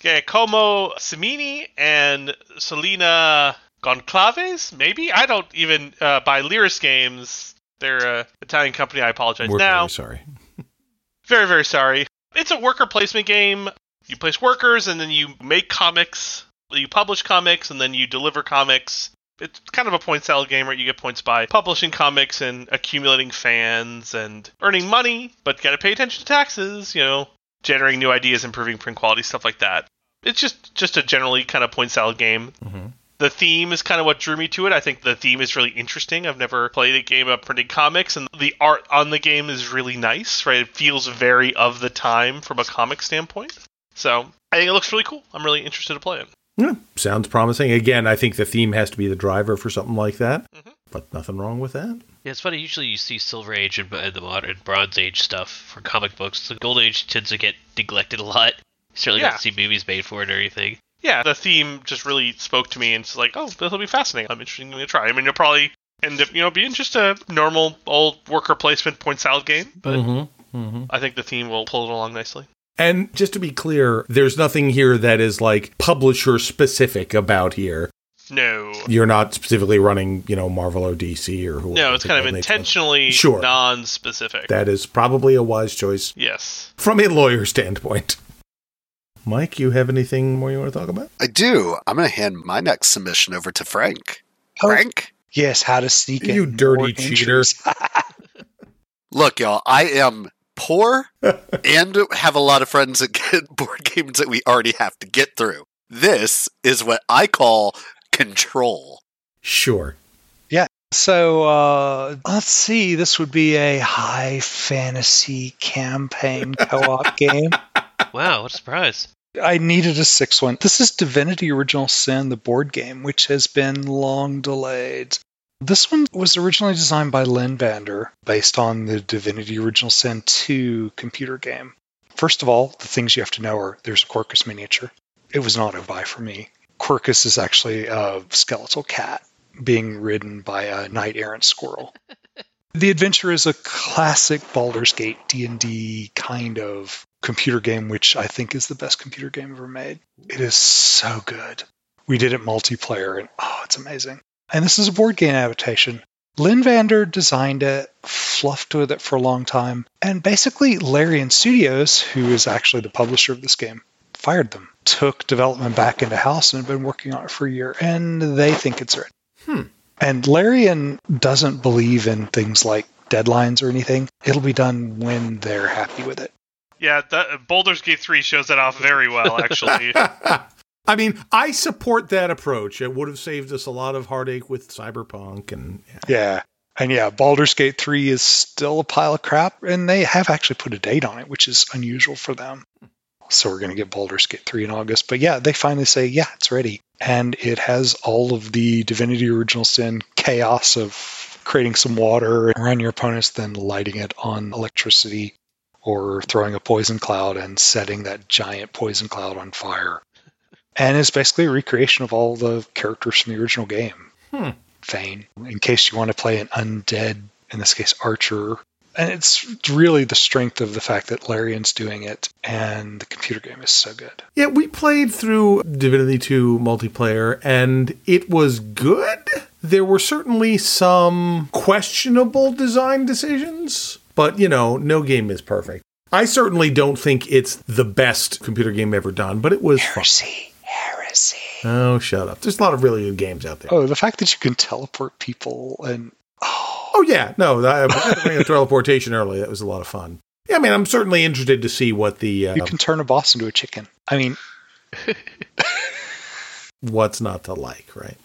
Okay, Como Simini and Selena Gonclaves, maybe? I don't even, uh, by Lyris Games. They're a Italian company. I apologize We're now. very sorry. *laughs* Very, very sorry. It's a worker placement game. You place workers and then you make comics. You publish comics and then you deliver comics. it's kind of a point salad game where you get points by publishing comics and accumulating fans and earning money, but got to pay attention to taxes, you know, generating new ideas, improving print quality, stuff like that. It's just just a generally kind of point salad game. Mm-hmm. The theme is kind of what drew me to it. I think the theme is really interesting. I've never played a game of printing comics, and the art on the game is really nice, right? It feels very of the time from a comic standpoint. So I think it looks really cool. I'm really interested to play it. Yeah, sounds promising. Again, I think the theme has to be the driver for something like that, Mhm. but nothing wrong with that. Yeah, it's funny. Usually, you see Silver Age and, and the modern Bronze Age stuff for comic books. The Gold Age tends to get neglected a lot. You *laughs* certainly Yeah. don't see movies made for it or anything. Yeah, the theme just really spoke to me, and it's like, oh, this will be fascinating. I'm interested in giving it a try. I mean, you'll probably end up, you know, being just a normal old worker placement point salad game, but Mm-hmm. Mm-hmm. I think the theme will pull it along nicely. And just to be clear, there's nothing here that is like publisher specific about here. No. You're not specifically running, you know, Marvel or DC or who. No, it's kind of that makes intentionally Sure. non-specific. That is probably a wise choice yes. from a lawyer standpoint. Mike, you have anything more you want to talk about? I do. I'm going to hand my next submission over to Frank. Oh. Frank? Yes, how to sneak in You dirty more cheater. *laughs* Look, y'all, I am poor *laughs* and have a lot of friends that get *laughs* board games that we already have to get through. This is what I call control. Sure. Yeah. So uh, let's see. This would be a high fantasy campaign *laughs* co-op game. Wow, what a surprise! I needed a sixth one. This is Divinity Original Sin, the board game, which has been long delayed. This one was originally designed by Lynnvander, based on the Divinity Original Sin 2 computer game. First of all, the things you have to know are there's a Quercus miniature. It was an auto buy for me. Quercus is actually a skeletal cat being ridden by a knight errant squirrel. *laughs* The adventure is a classic Baldur's Gate D&D kind of computer game, which I think is the best computer game ever made. It is so good. We did it multiplayer, and oh, it's amazing. And this is a board game adaptation. Lynnvander designed it, fluffed with it for a long time, and basically Larian Studios, who is actually the publisher of this game, fired them, took development back into house, and have been working on it for a year, and they think it's ready. Hmm. And Larian doesn't believe in things like deadlines or anything. It'll be done when they're happy with it. Yeah, that, Baldur's Gate 3 shows that off very well, actually. *laughs* I mean, I support that approach. It would have saved us a lot of heartache with Cyberpunk and yeah. Yeah. And yeah, Baldur's Gate 3 is still a pile of crap, and they have actually put a date on it, which is unusual for them. So we're going to get Baldur's Gate 3 in August. But yeah, they finally say, yeah, it's ready. And it has all of the Divinity Original Sin chaos of creating some water around your opponents, then lighting it on electricity, or throwing a poison cloud and setting that giant poison cloud on fire. And it's basically a recreation of all the characters from the original game. Hmm. In case you want to play an undead, in this case, archer. And it's really the strength of the fact that Larian's doing it, and the computer game is so good. Yeah, we played through Divinity 2 multiplayer and it was good. There were certainly some questionable design decisions, but you know, no game is perfect. I certainly don't think it's the best computer game ever done, but it was fun. Heresy, heresy. Oh, shut up. There's a lot of really good games out there. Oh, the fact that you can teleport people and oh, Oh yeah, no, I I ran a teleportation early. That was a lot of fun. Yeah, I mean, I'm certainly interested to see what the uh, you can turn a boss into a chicken. I mean, *laughs* what's not to like, right?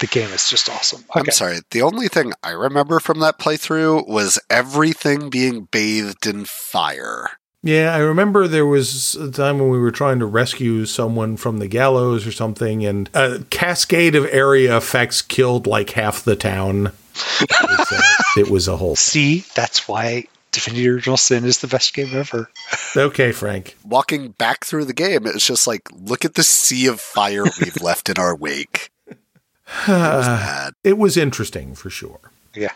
the game is just awesome. I'm sorry. The only thing I remember from that playthrough was everything being bathed in fire. Yeah, I remember there was a time when we were trying to rescue someone from the gallows or something, and a cascade of area effects killed like half the town. It was, uh, *laughs* it was a whole. See, that's why Divinity Original Sin is the best game ever. Okay, Frank. Walking back through the game, it's just like, look at the sea of fire we've left in our wake. *sighs* It was bad. It was interesting for sure. Yeah.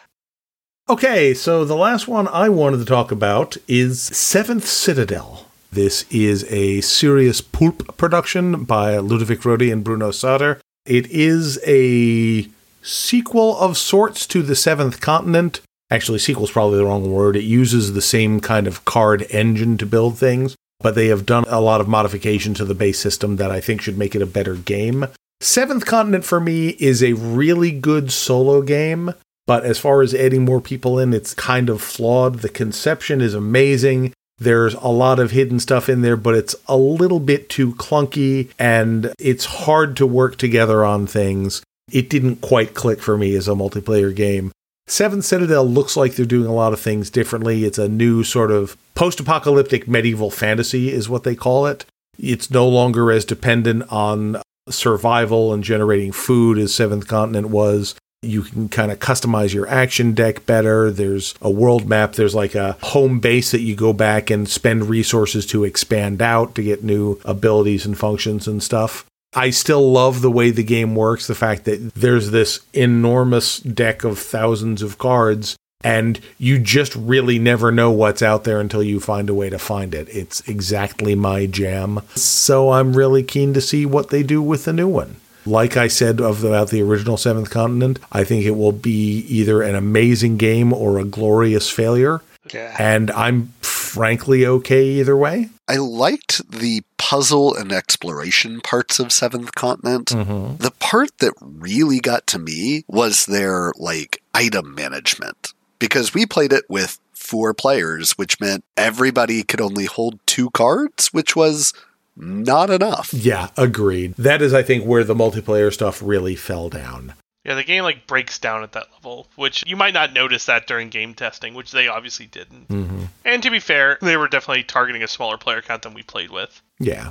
Okay, so the last one I wanted to talk about is Seventh Citadel. This is a Serious Poulp production by Ludovic Roudy and Bruno Sautter. It is a sequel of sorts to The Seventh Continent. Actually, sequel's probably the wrong word. It uses the same kind of card engine to build things, but they have done a lot of modification to the base system that I think should make it a better game. Seventh Continent for me is a really good solo game, but as far as adding more people in, it's kind of flawed. The conception is amazing. There's a lot of hidden stuff in there, but it's a little bit too clunky and it's hard to work together on things. It didn't quite click for me as a multiplayer game. Seventh Citadel looks like they're doing a lot of things differently. It's a new sort of post apocalyptic medieval fantasy, is what they call it. It's no longer as dependent on survival and generating food as Seventh Continent was. You can kind of customize your action deck better. There's a world map. There's like a home base that you go back and spend resources to expand out to get new abilities and functions and stuff. I still love the way the game works. The fact that there's this enormous deck of thousands of cards and you just really never know what's out there until you find a way to find it. It's exactly my jam. So I'm really keen to see what they do with the new one. Like I said of about the original Seventh Continent, I think it will be either an amazing game or a glorious failure. Yeah. And I'm frankly okay either way. I liked the puzzle and exploration parts of Seventh Continent. Mm-hmm. The part that really got to me was their like item management because we played it with four players, which meant everybody could only hold two cards, which was not enough. Yeah, agreed. That is, I think, where the multiplayer stuff really fell down. Yeah, the game like breaks down at that level, which you might not notice that during game testing, which they obviously didn't. Mm-hmm. And to be fair, they were definitely targeting a smaller player count than we played with. Yeah.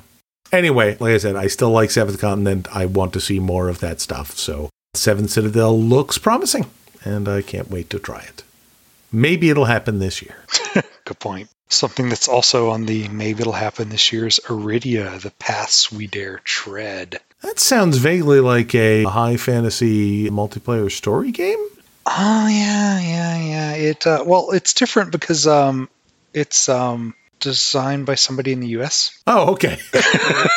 Anyway, like I said, I still like Seventh Continent. I want to see more of that stuff. So, Seventh Citadel looks promising, and I can't wait to try it. Maybe it'll happen this year. *laughs* Good point. Something that's also on the maybe it'll happen this year is Iridia, the paths we dare tread. That sounds vaguely like a high fantasy multiplayer story game. Oh yeah, yeah, yeah. It uh, well, it's different because um, it's um designed by somebody in the U.S. Oh, okay. *laughs*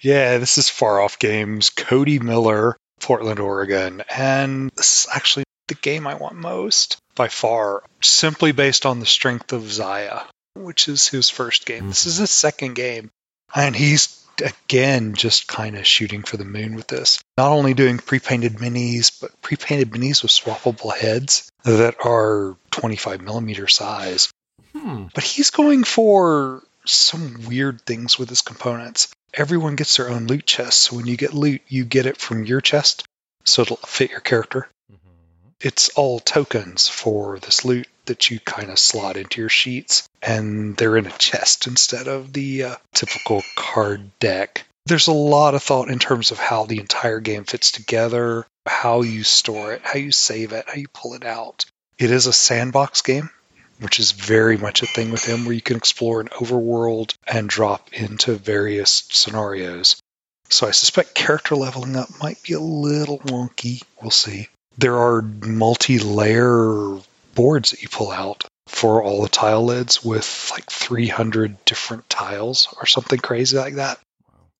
Yeah, this is Far Off Games. Cody Miller, Portland, Oregon, and this is actually the game I want most by far, simply based on the strength of Zaya, which is his first game. This is his second game, and he's again just kind of shooting for the moon with this. Not only doing pre-painted minis, but pre-painted minis with swappable heads that are 25 millimeter size. Hmm. But he's going for some weird things with his components. Everyone gets their own loot chest, so when you get loot, you get it from your chest, so it'll fit your character. It's all tokens for this loot that you kind of slot into your sheets, and they're in a chest instead of the uh, typical card deck. There's a lot of thought in terms of how the entire game fits together, how you store it, how you save it, how you pull it out. It is a sandbox game, which is very much a thing with him where you can explore an overworld and drop into various scenarios. So I suspect character leveling up might be a little wonky. We'll see. There are multi layer boards that you pull out for all the tile lids with like 300 different tiles or something crazy like that.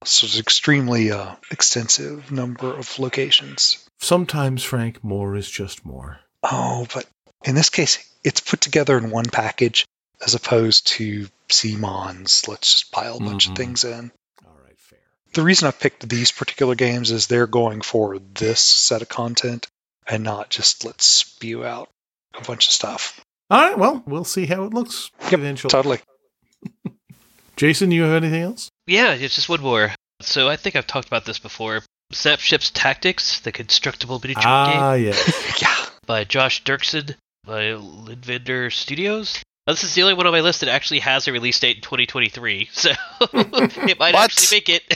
So it's extremely uh, extensive number of locations. Sometimes, Frank, more is just more. Oh, but in this case, it's put together in one package as opposed to CMONs. Let's just pile a bunch Mhm. of things in. All right, fair. The reason I picked these particular games is they're going for this set of content and not just let's spew out a bunch of stuff. All right, well, we'll see how it looks Yep, eventually. Totally. *laughs* Jayson, you have anything else? Yeah, it's just one more. So I think I've talked about this before. Snapships Tactics, the constructible miniature game Ah, yes. *laughs* Yeah. by Josh Derksen by Lynnvander Studios. Now, this is the only one on my list that actually has a release date in 2023, *laughs* so it might What? actually make it.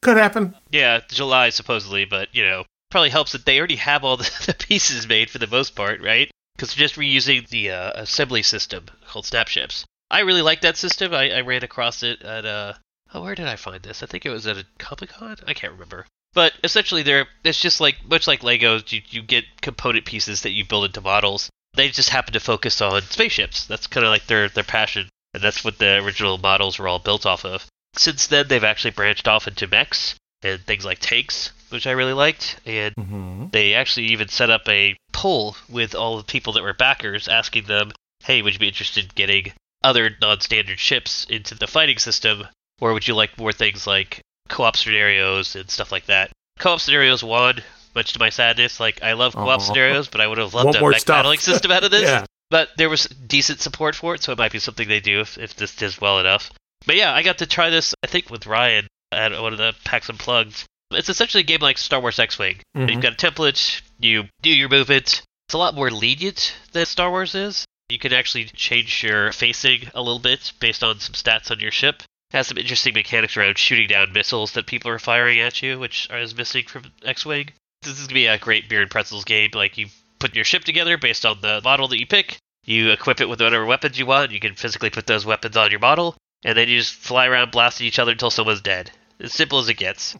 Could happen. yeah, July supposedly, but you know, probably helps that they already have all *laughs* the, the pieces made for the most part, right? Because they're just reusing the uh, assembly system called Snapships. I really like that system. I, I ran across it at uh oh where did I find this? I think it was at a Comic Con. I can't remember. But essentially, they're it's just like much like Legos. You you get component pieces that you build into models. They just happen to focus on spaceships. That's kind of like their their passion, and that's what the original models were all built off of. Since then, they've actually branched off into mechs and things like tanks, which I really liked. And Mm-hmm. they actually even set up a poll with all the people that were backers, asking them, "Hey, would you be interested in getting other non-standard ships into the fighting system, or would you like more things like co-op scenarios and stuff like that. Co-op scenarios won, much to my sadness. Like I love co-op Aw. scenarios, but I would have loved a mech battling *laughs* system out of this. Yeah. But there was decent support for it, so it might be something they do if, if this does well enough. But yeah, I got to try this, I think, with Ryan at one of the packs and plugs. It's essentially a game like Star Wars X Wing. Mhm. You've got a template, you do your movement. It's a lot more lenient than Star Wars is. You can actually change your facing a little bit based on some stats on your ship. It has some interesting mechanics around shooting down missiles that people are firing at you, which is missing from X Wing. This is going to be a great beer and pretzels game. Like, you put your ship together based on the model that you pick. You equip it with whatever weapons you want. You can physically put those weapons on your model, and then you just fly around blasting each other until someone's dead. As simple as it gets.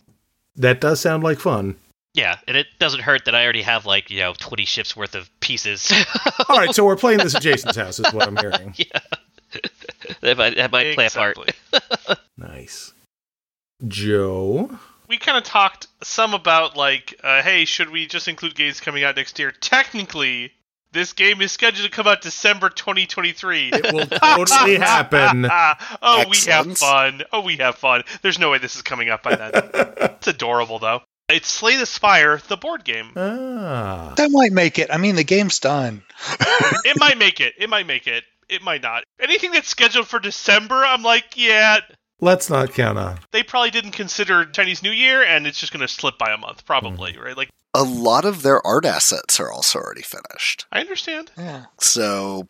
That does sound like fun. Yeah, and it doesn't hurt that I already have like you know 20 ships worth of pieces. *laughs* All right, so we're playing this at Jayson's house, is what I'm hearing. *laughs* yeah, that might, that might play a part. Exactly. *laughs* Nice. Joe. we kind of talked some about like, uh, hey, should we just include games coming out next year? Technically, this game is scheduled to come out December 2023. It will totally *laughs* happen. oh, we have fun. Oh, we have fun. There's no way this is coming out by then. it's adorable though. It's Slay the Spire, the board game. Ah. That might make it. I mean, the game's done. It might make it. It might make it. It might not. Anything that's scheduled for December, I'm like, yeah, Let's not count on. they probably didn't consider Chinese New Year, and it's just going to slip by a month, probably, mm. right? Like, A lot of their art assets are also already finished. I understand. Yeah. So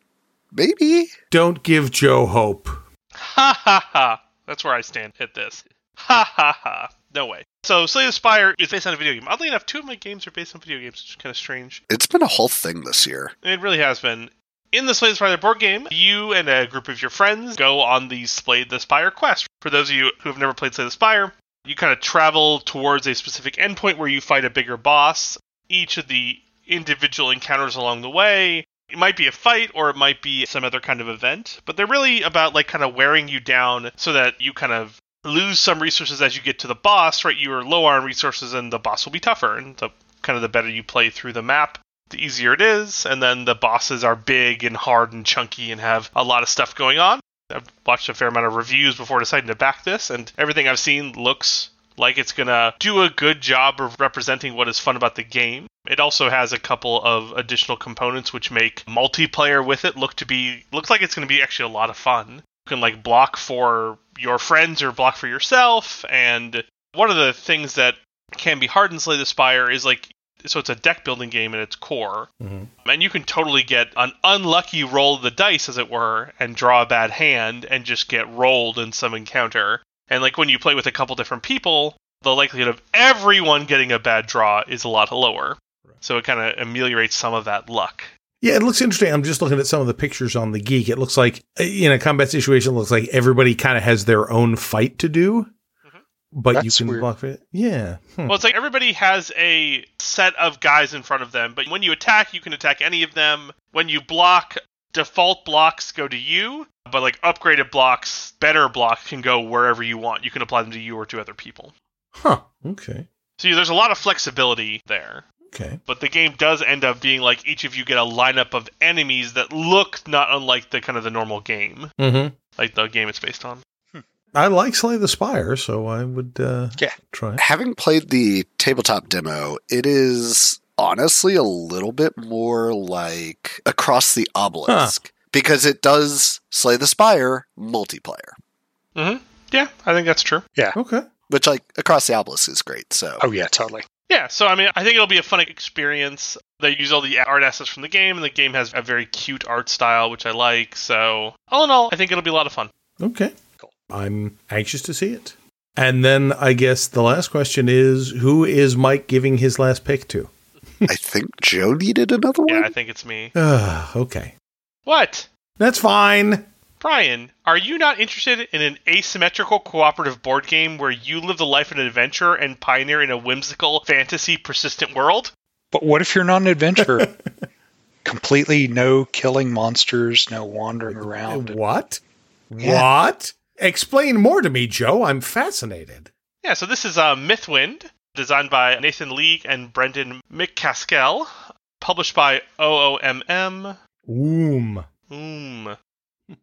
maybe. Don't give Joe hope. Ha ha ha. That's where I stand at this. Ha ha ha. No way. So, Slay the Spire is based on a video game. Oddly enough, two of my games are based on video games, which is kind of strange. It's been a whole thing this year. It really has been. In the Slay the Spire board game, you and a group of your friends go on the Slay the Spire quest. For those of you who have never played Slay the Spire, you kind of travel towards a specific endpoint where you fight a bigger boss. Each of the individual encounters along the way, it might be a fight or it might be some other kind of event, but they're really about like kind of wearing you down so that you kind of lose some resources as you get to the boss, right? You are low on resources and the boss will be tougher. And the kind of the better you play through the map, the easier it is. And then the bosses are big and hard and chunky and have a lot of stuff going on. I've watched a fair amount of reviews before deciding to back this, and everything I've seen looks like it's gonna do a good job of representing what is fun about the game. It also has a couple of additional components which make multiplayer with it look to be looks like it's gonna be actually a lot of fun. You can like block for your friends or block for yourself, and one of the things that can be hard in Slay the Spire is like so it's a deck building game at its core. Mhm. And you can totally get an unlucky roll of the dice, as it were, and draw a bad hand and just get rolled in some encounter. And like when you play with a couple different people, the likelihood of everyone getting a bad draw is a lot lower. So it kind of ameliorates some of that luck. Yeah, it looks interesting. I'm just looking at some of the pictures on the geek. It looks like uh, in a combat situation, it looks like everybody kind of has their own fight to do, But you can weird. block for it. Yeah. Hmm. Well, it's like everybody has a set of guys in front of them, but when you attack, you can attack any of them. When you block, default blocks go to you, but like upgraded blocks, better blocks can go wherever you want. You can apply them to you or to other people. Huh. Okay. So there's a lot of flexibility there. Okay. But the game does end up being like each of you get a lineup of enemies that look not unlike the kind of the normal game, Mm-hmm. like the game it's based on. I like Slay the Spire, so I would uh, Yeah. try it. Having played the tabletop demo, it is honestly a little bit more like Across the Obelisk because it does Slay the Spire multiplayer, Mm-hmm. Yeah, I think that's true. Yeah. Okay. which like Across the Obelisk is great. So Oh yeah, totally. Yeah, so I mean, I think it'll be a fun experience. They use all the art assets from the game, and the game has a very cute art style, which I like. So, all in all, I think it'll be a lot of fun. Okay. Cool. I'm anxious to see it. And then I guess the last question is who is Mike giving his last pick to? I think Joe needed another one. Yeah, I think it's me. Uh, okay. What? That's fine. Brian, are you not interested in an asymmetrical cooperative board game where you live the life of an adventurer and pioneer in a whimsical, fantasy, persistent world? But what if you're not an adventurer? *laughs* Completely no killing monsters, no wandering around. What? Yeah. What? Explain more to me, Joe. I'm fascinated. Yeah, so this is uh, Mythwind, designed by Nathan League and Brendan McCaskill, published by OOMM. Oom. Mm. *laughs*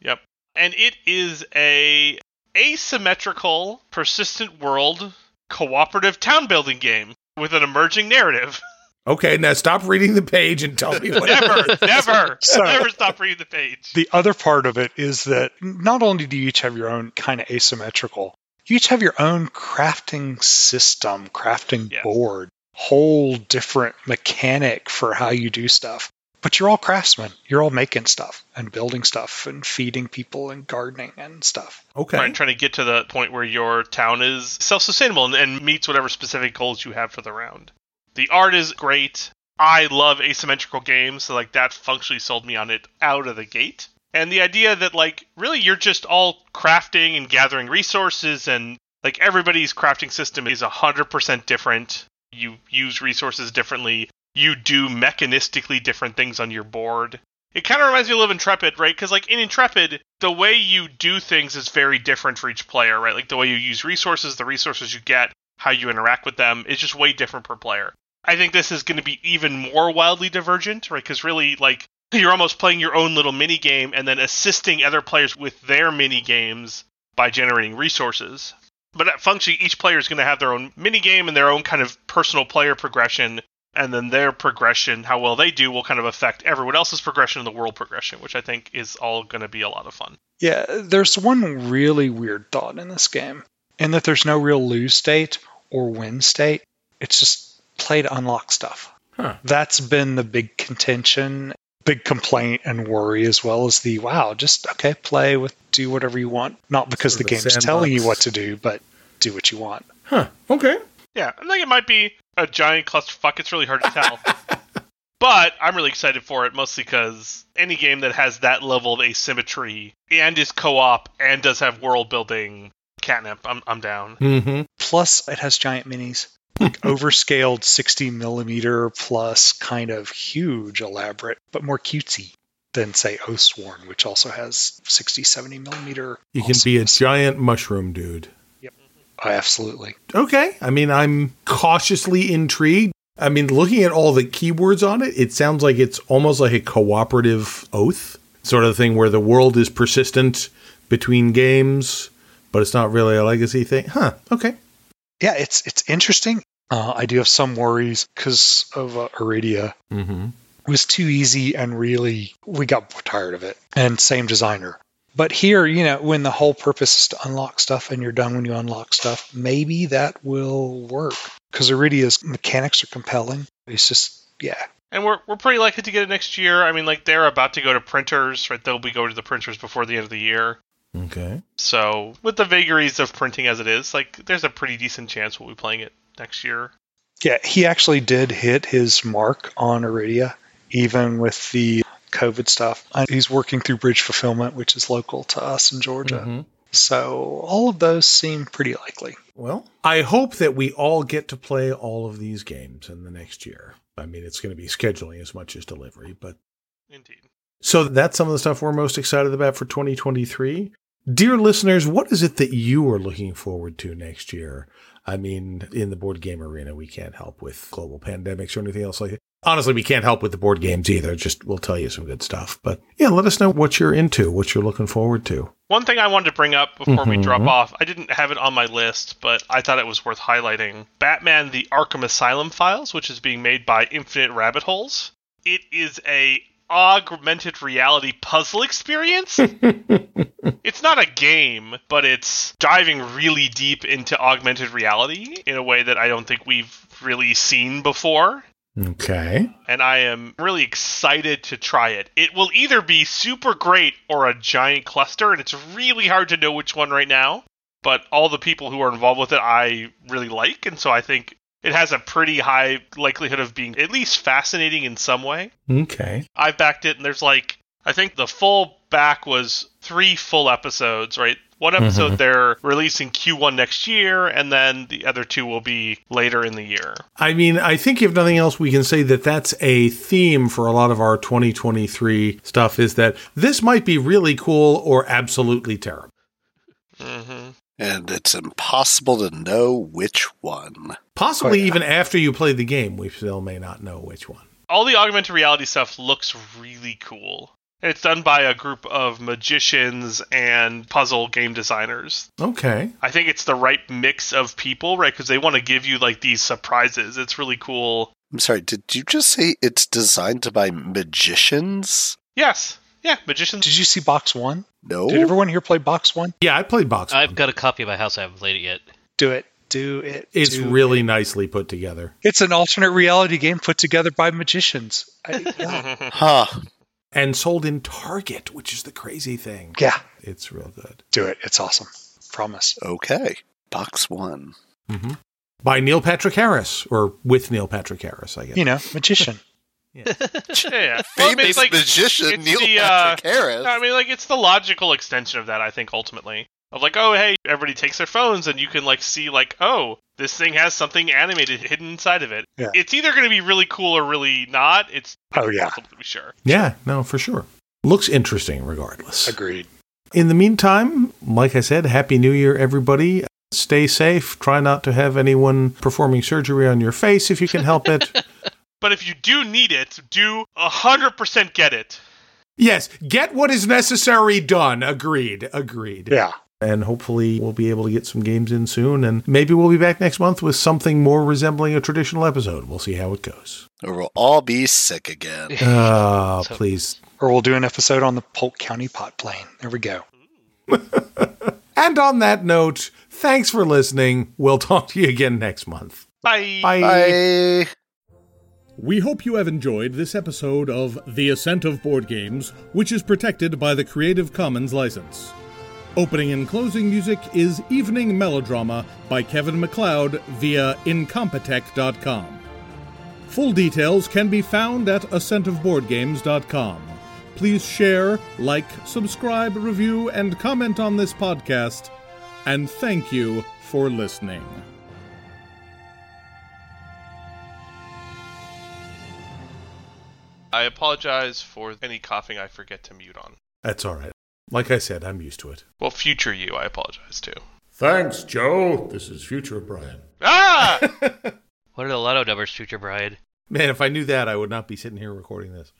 yep. And it is a asymmetrical, persistent world cooperative town building game with an emerging narrative. *laughs* Okay, now stop reading the page and tell me what. never, never, So- never stop reading the page. The other part of it is that not only do you each have your own kind of asymmetrical, you each have your own crafting system, crafting Yes. board, whole different mechanic for how you do stuff. But you're all craftsmen. You're all making stuff and building stuff and feeding people and gardening and stuff. Okay. Right, trying to get to the point where your town is self-sustainable and, and meets whatever specific goals you have for the round. The art is great. I love asymmetrical games, so like that functionally sold me on it out of the gate. And the idea that like really you're just all crafting and gathering resources and like everybody's crafting system is 100% different. You use resources differently. You do mechanistically different things on your board. It kind of reminds me a little of Intrepid, right? Because like in Intrepid, the way you do things is very different for each player, right? Like the way you use resources, the resources you get, how you interact with them is just way different per player. I think this is going to be even more wildly divergent, right? Because really, like *laughs* you're almost playing your own little mini game and then assisting other players with their mini games by generating resources. But at Function, each player is going to have their own mini game and their own kind of personal player progression, and then their progression, how well they do, will kind of affect everyone else's progression and the world progression, which I think is all going to be a lot of fun. Yeah, there's one really weird thought in this game, in that there's no real lose state or win state. It's just play to unlock stuff. Huh. That's been the big contention, big complaint and worry, as well as the wow, just okay, play with, do whatever you want. Not because Sort the of a game's telling you what to do, but do what you want. Huh. Okay. Yeah, I think it might be a giant clusterfuck. It's really hard to tell. *laughs* but I'm really excited for it, mostly because any game that has that level of asymmetry and is co-op and does have world building, catnip, I'm I'm down. Mm-hmm. Plus, it has giant minis. Like *laughs* overscaled 60 millimeter plus kind of huge, elaborate, but more cutesy than, say, Oathsworn, which also has 60, 70 millimeter. You can be a giant mushroom dude. Oh, absolutely. Okay. I mean, I'm cautiously intrigued. I mean, looking at all the keywords on it, it sounds like it's almost like a cooperative oath sort of thing where the world is persistent between games, but it's not really a legacy thing. Huh. Okay. Yeah, it's it's interesting. Uh, I do have some worries because of uh, Iridia. Mm-hmm. It was too easy and really, we got tired of it. And same designer. But here, you know, when the whole purpose is to unlock stuff and you're done when you unlock stuff, maybe that will work. Because Iridia's mechanics are compelling. It's just, yeah. And we're we're pretty likely to get it next year. I mean, like they're about to go to printers, right? They'll be going to the printers before the end of the year. Okay. So with the vagaries of printing as it is, like there's a pretty decent chance we'll be playing it next year. Yeah, he actually did hit his mark on Iridia, even with the COVID stuff. He's working through Bridge Fulfillment, which is local to us in Georgia. Mhm. So all of those seem pretty likely. Well, I hope that we all get to play all of these games in the next year. I mean, it's going to be scheduling as much as delivery, but Indeed. So that's some of the stuff we're most excited about for 2023. Dear listeners, what is it that you are looking forward to next year? I mean, in the board game arena, we can't help with global pandemics or anything else like that. Honestly, we can't help with the board games either. Just we'll tell you some good stuff. But yeah, let us know what you're into, what you're looking forward to. One thing I wanted to bring up before we Mhm. drop off, I didn't have it on my list, but I thought it was worth highlighting. Batman the Arkham Asylum Files, which is being made by Infinite Rabbit Holes. It is a augmented reality puzzle experience. *laughs* it's not a game, but it's diving really deep into augmented reality in a way that I don't think we've really seen before Okay. and I am really excited to try it. It will either be super great or a giant cluster, and it's really hard to know which one right now. But all the people who are involved with it, I really like, and so I think it has a pretty high likelihood of being at least fascinating in some way. Okay. I've backed it, and there's like, I think the full back was three full episodes, right? One episode Mhm. they're releasing Q1 next year, and then the other two will be later in the year. I mean, I think if nothing else, we can say that that's a theme for a lot of our 2023 stuff is that this might be really cool or absolutely terrible. hmm And it's impossible to know which one. Possibly Oh, yeah. even after you play the game, we still may not know which one. all the augmented reality stuff looks really cool. It's done by a group of magicians and puzzle game designers. Okay. I think it's the right mix of people, right? Because they want to give you like these surprises. It's really cool. I'm sorry, did you just say it's designed by magicians? Yes. Yeah, magicians. Did you see Box One? No. Did everyone here play Box One? Yeah, I played Box. I've One. got a copy of my house. I haven't played it yet. Do it. Do it. It's do really it. nicely put together. It's an alternate reality game put together by magicians. I, yeah. *laughs* Huh. And sold in Target, which is the crazy thing. yeah, It's real good. do it. It's awesome. Promise. Okay. Box one. hmm By Neil Patrick Harris, or with Neil Patrick Harris, I guess. You know, magician. *laughs* *laughs* yeah. yeah. *laughs* Well, I mean, Famous like- magician Neil the, uh, Patrick Harris. I mean, like it's the logical extension of that. I think ultimately of like, oh hey, everybody takes their phones and you can like see like, oh, this thing has something animated hidden inside of it. Yeah. It's either going to be really cool or really not. It's Oh yeah, impossible to be sure. Yeah, no, for sure. Looks interesting regardless. agreed. In the meantime, like I said, Happy New Year, everybody. Stay safe. Try not to have anyone performing surgery on your face if you can help it. *laughs* But if you do need it, do hundred percent get it. yes, get what is necessary done. Agreed. Agreed. Yeah. And hopefully we'll be able to get some games in soon. And maybe we'll be back next month with something more resembling a traditional episode. We'll see how it goes. Or we'll all be sick again. *laughs* Ah, *laughs* So- please. Or we'll do an episode on the Polk County pot plane. There we go. *laughs* And on that note, thanks for listening. We'll talk to you again next month. Bye. Bye. We hope you have enjoyed this episode of The Ascent of Board Games, which is protected by the Creative Commons license. Opening and closing music is Evening Melodrama by Kevin MacLeod via Incompetech.com. Full details can be found at ascentofboardgames.com. Please share, like, subscribe, review, and comment on this podcast. And thank you for listening. I apologize for any coughing I forget to mute on. That's all right. Like I said, I'm used to it. Well, future you, I apologize too. Thanks, Joe. This is future Brian. Ah! *laughs* What are the lotto numbers, future Brian? Man, if I knew that, I would not be sitting here recording this.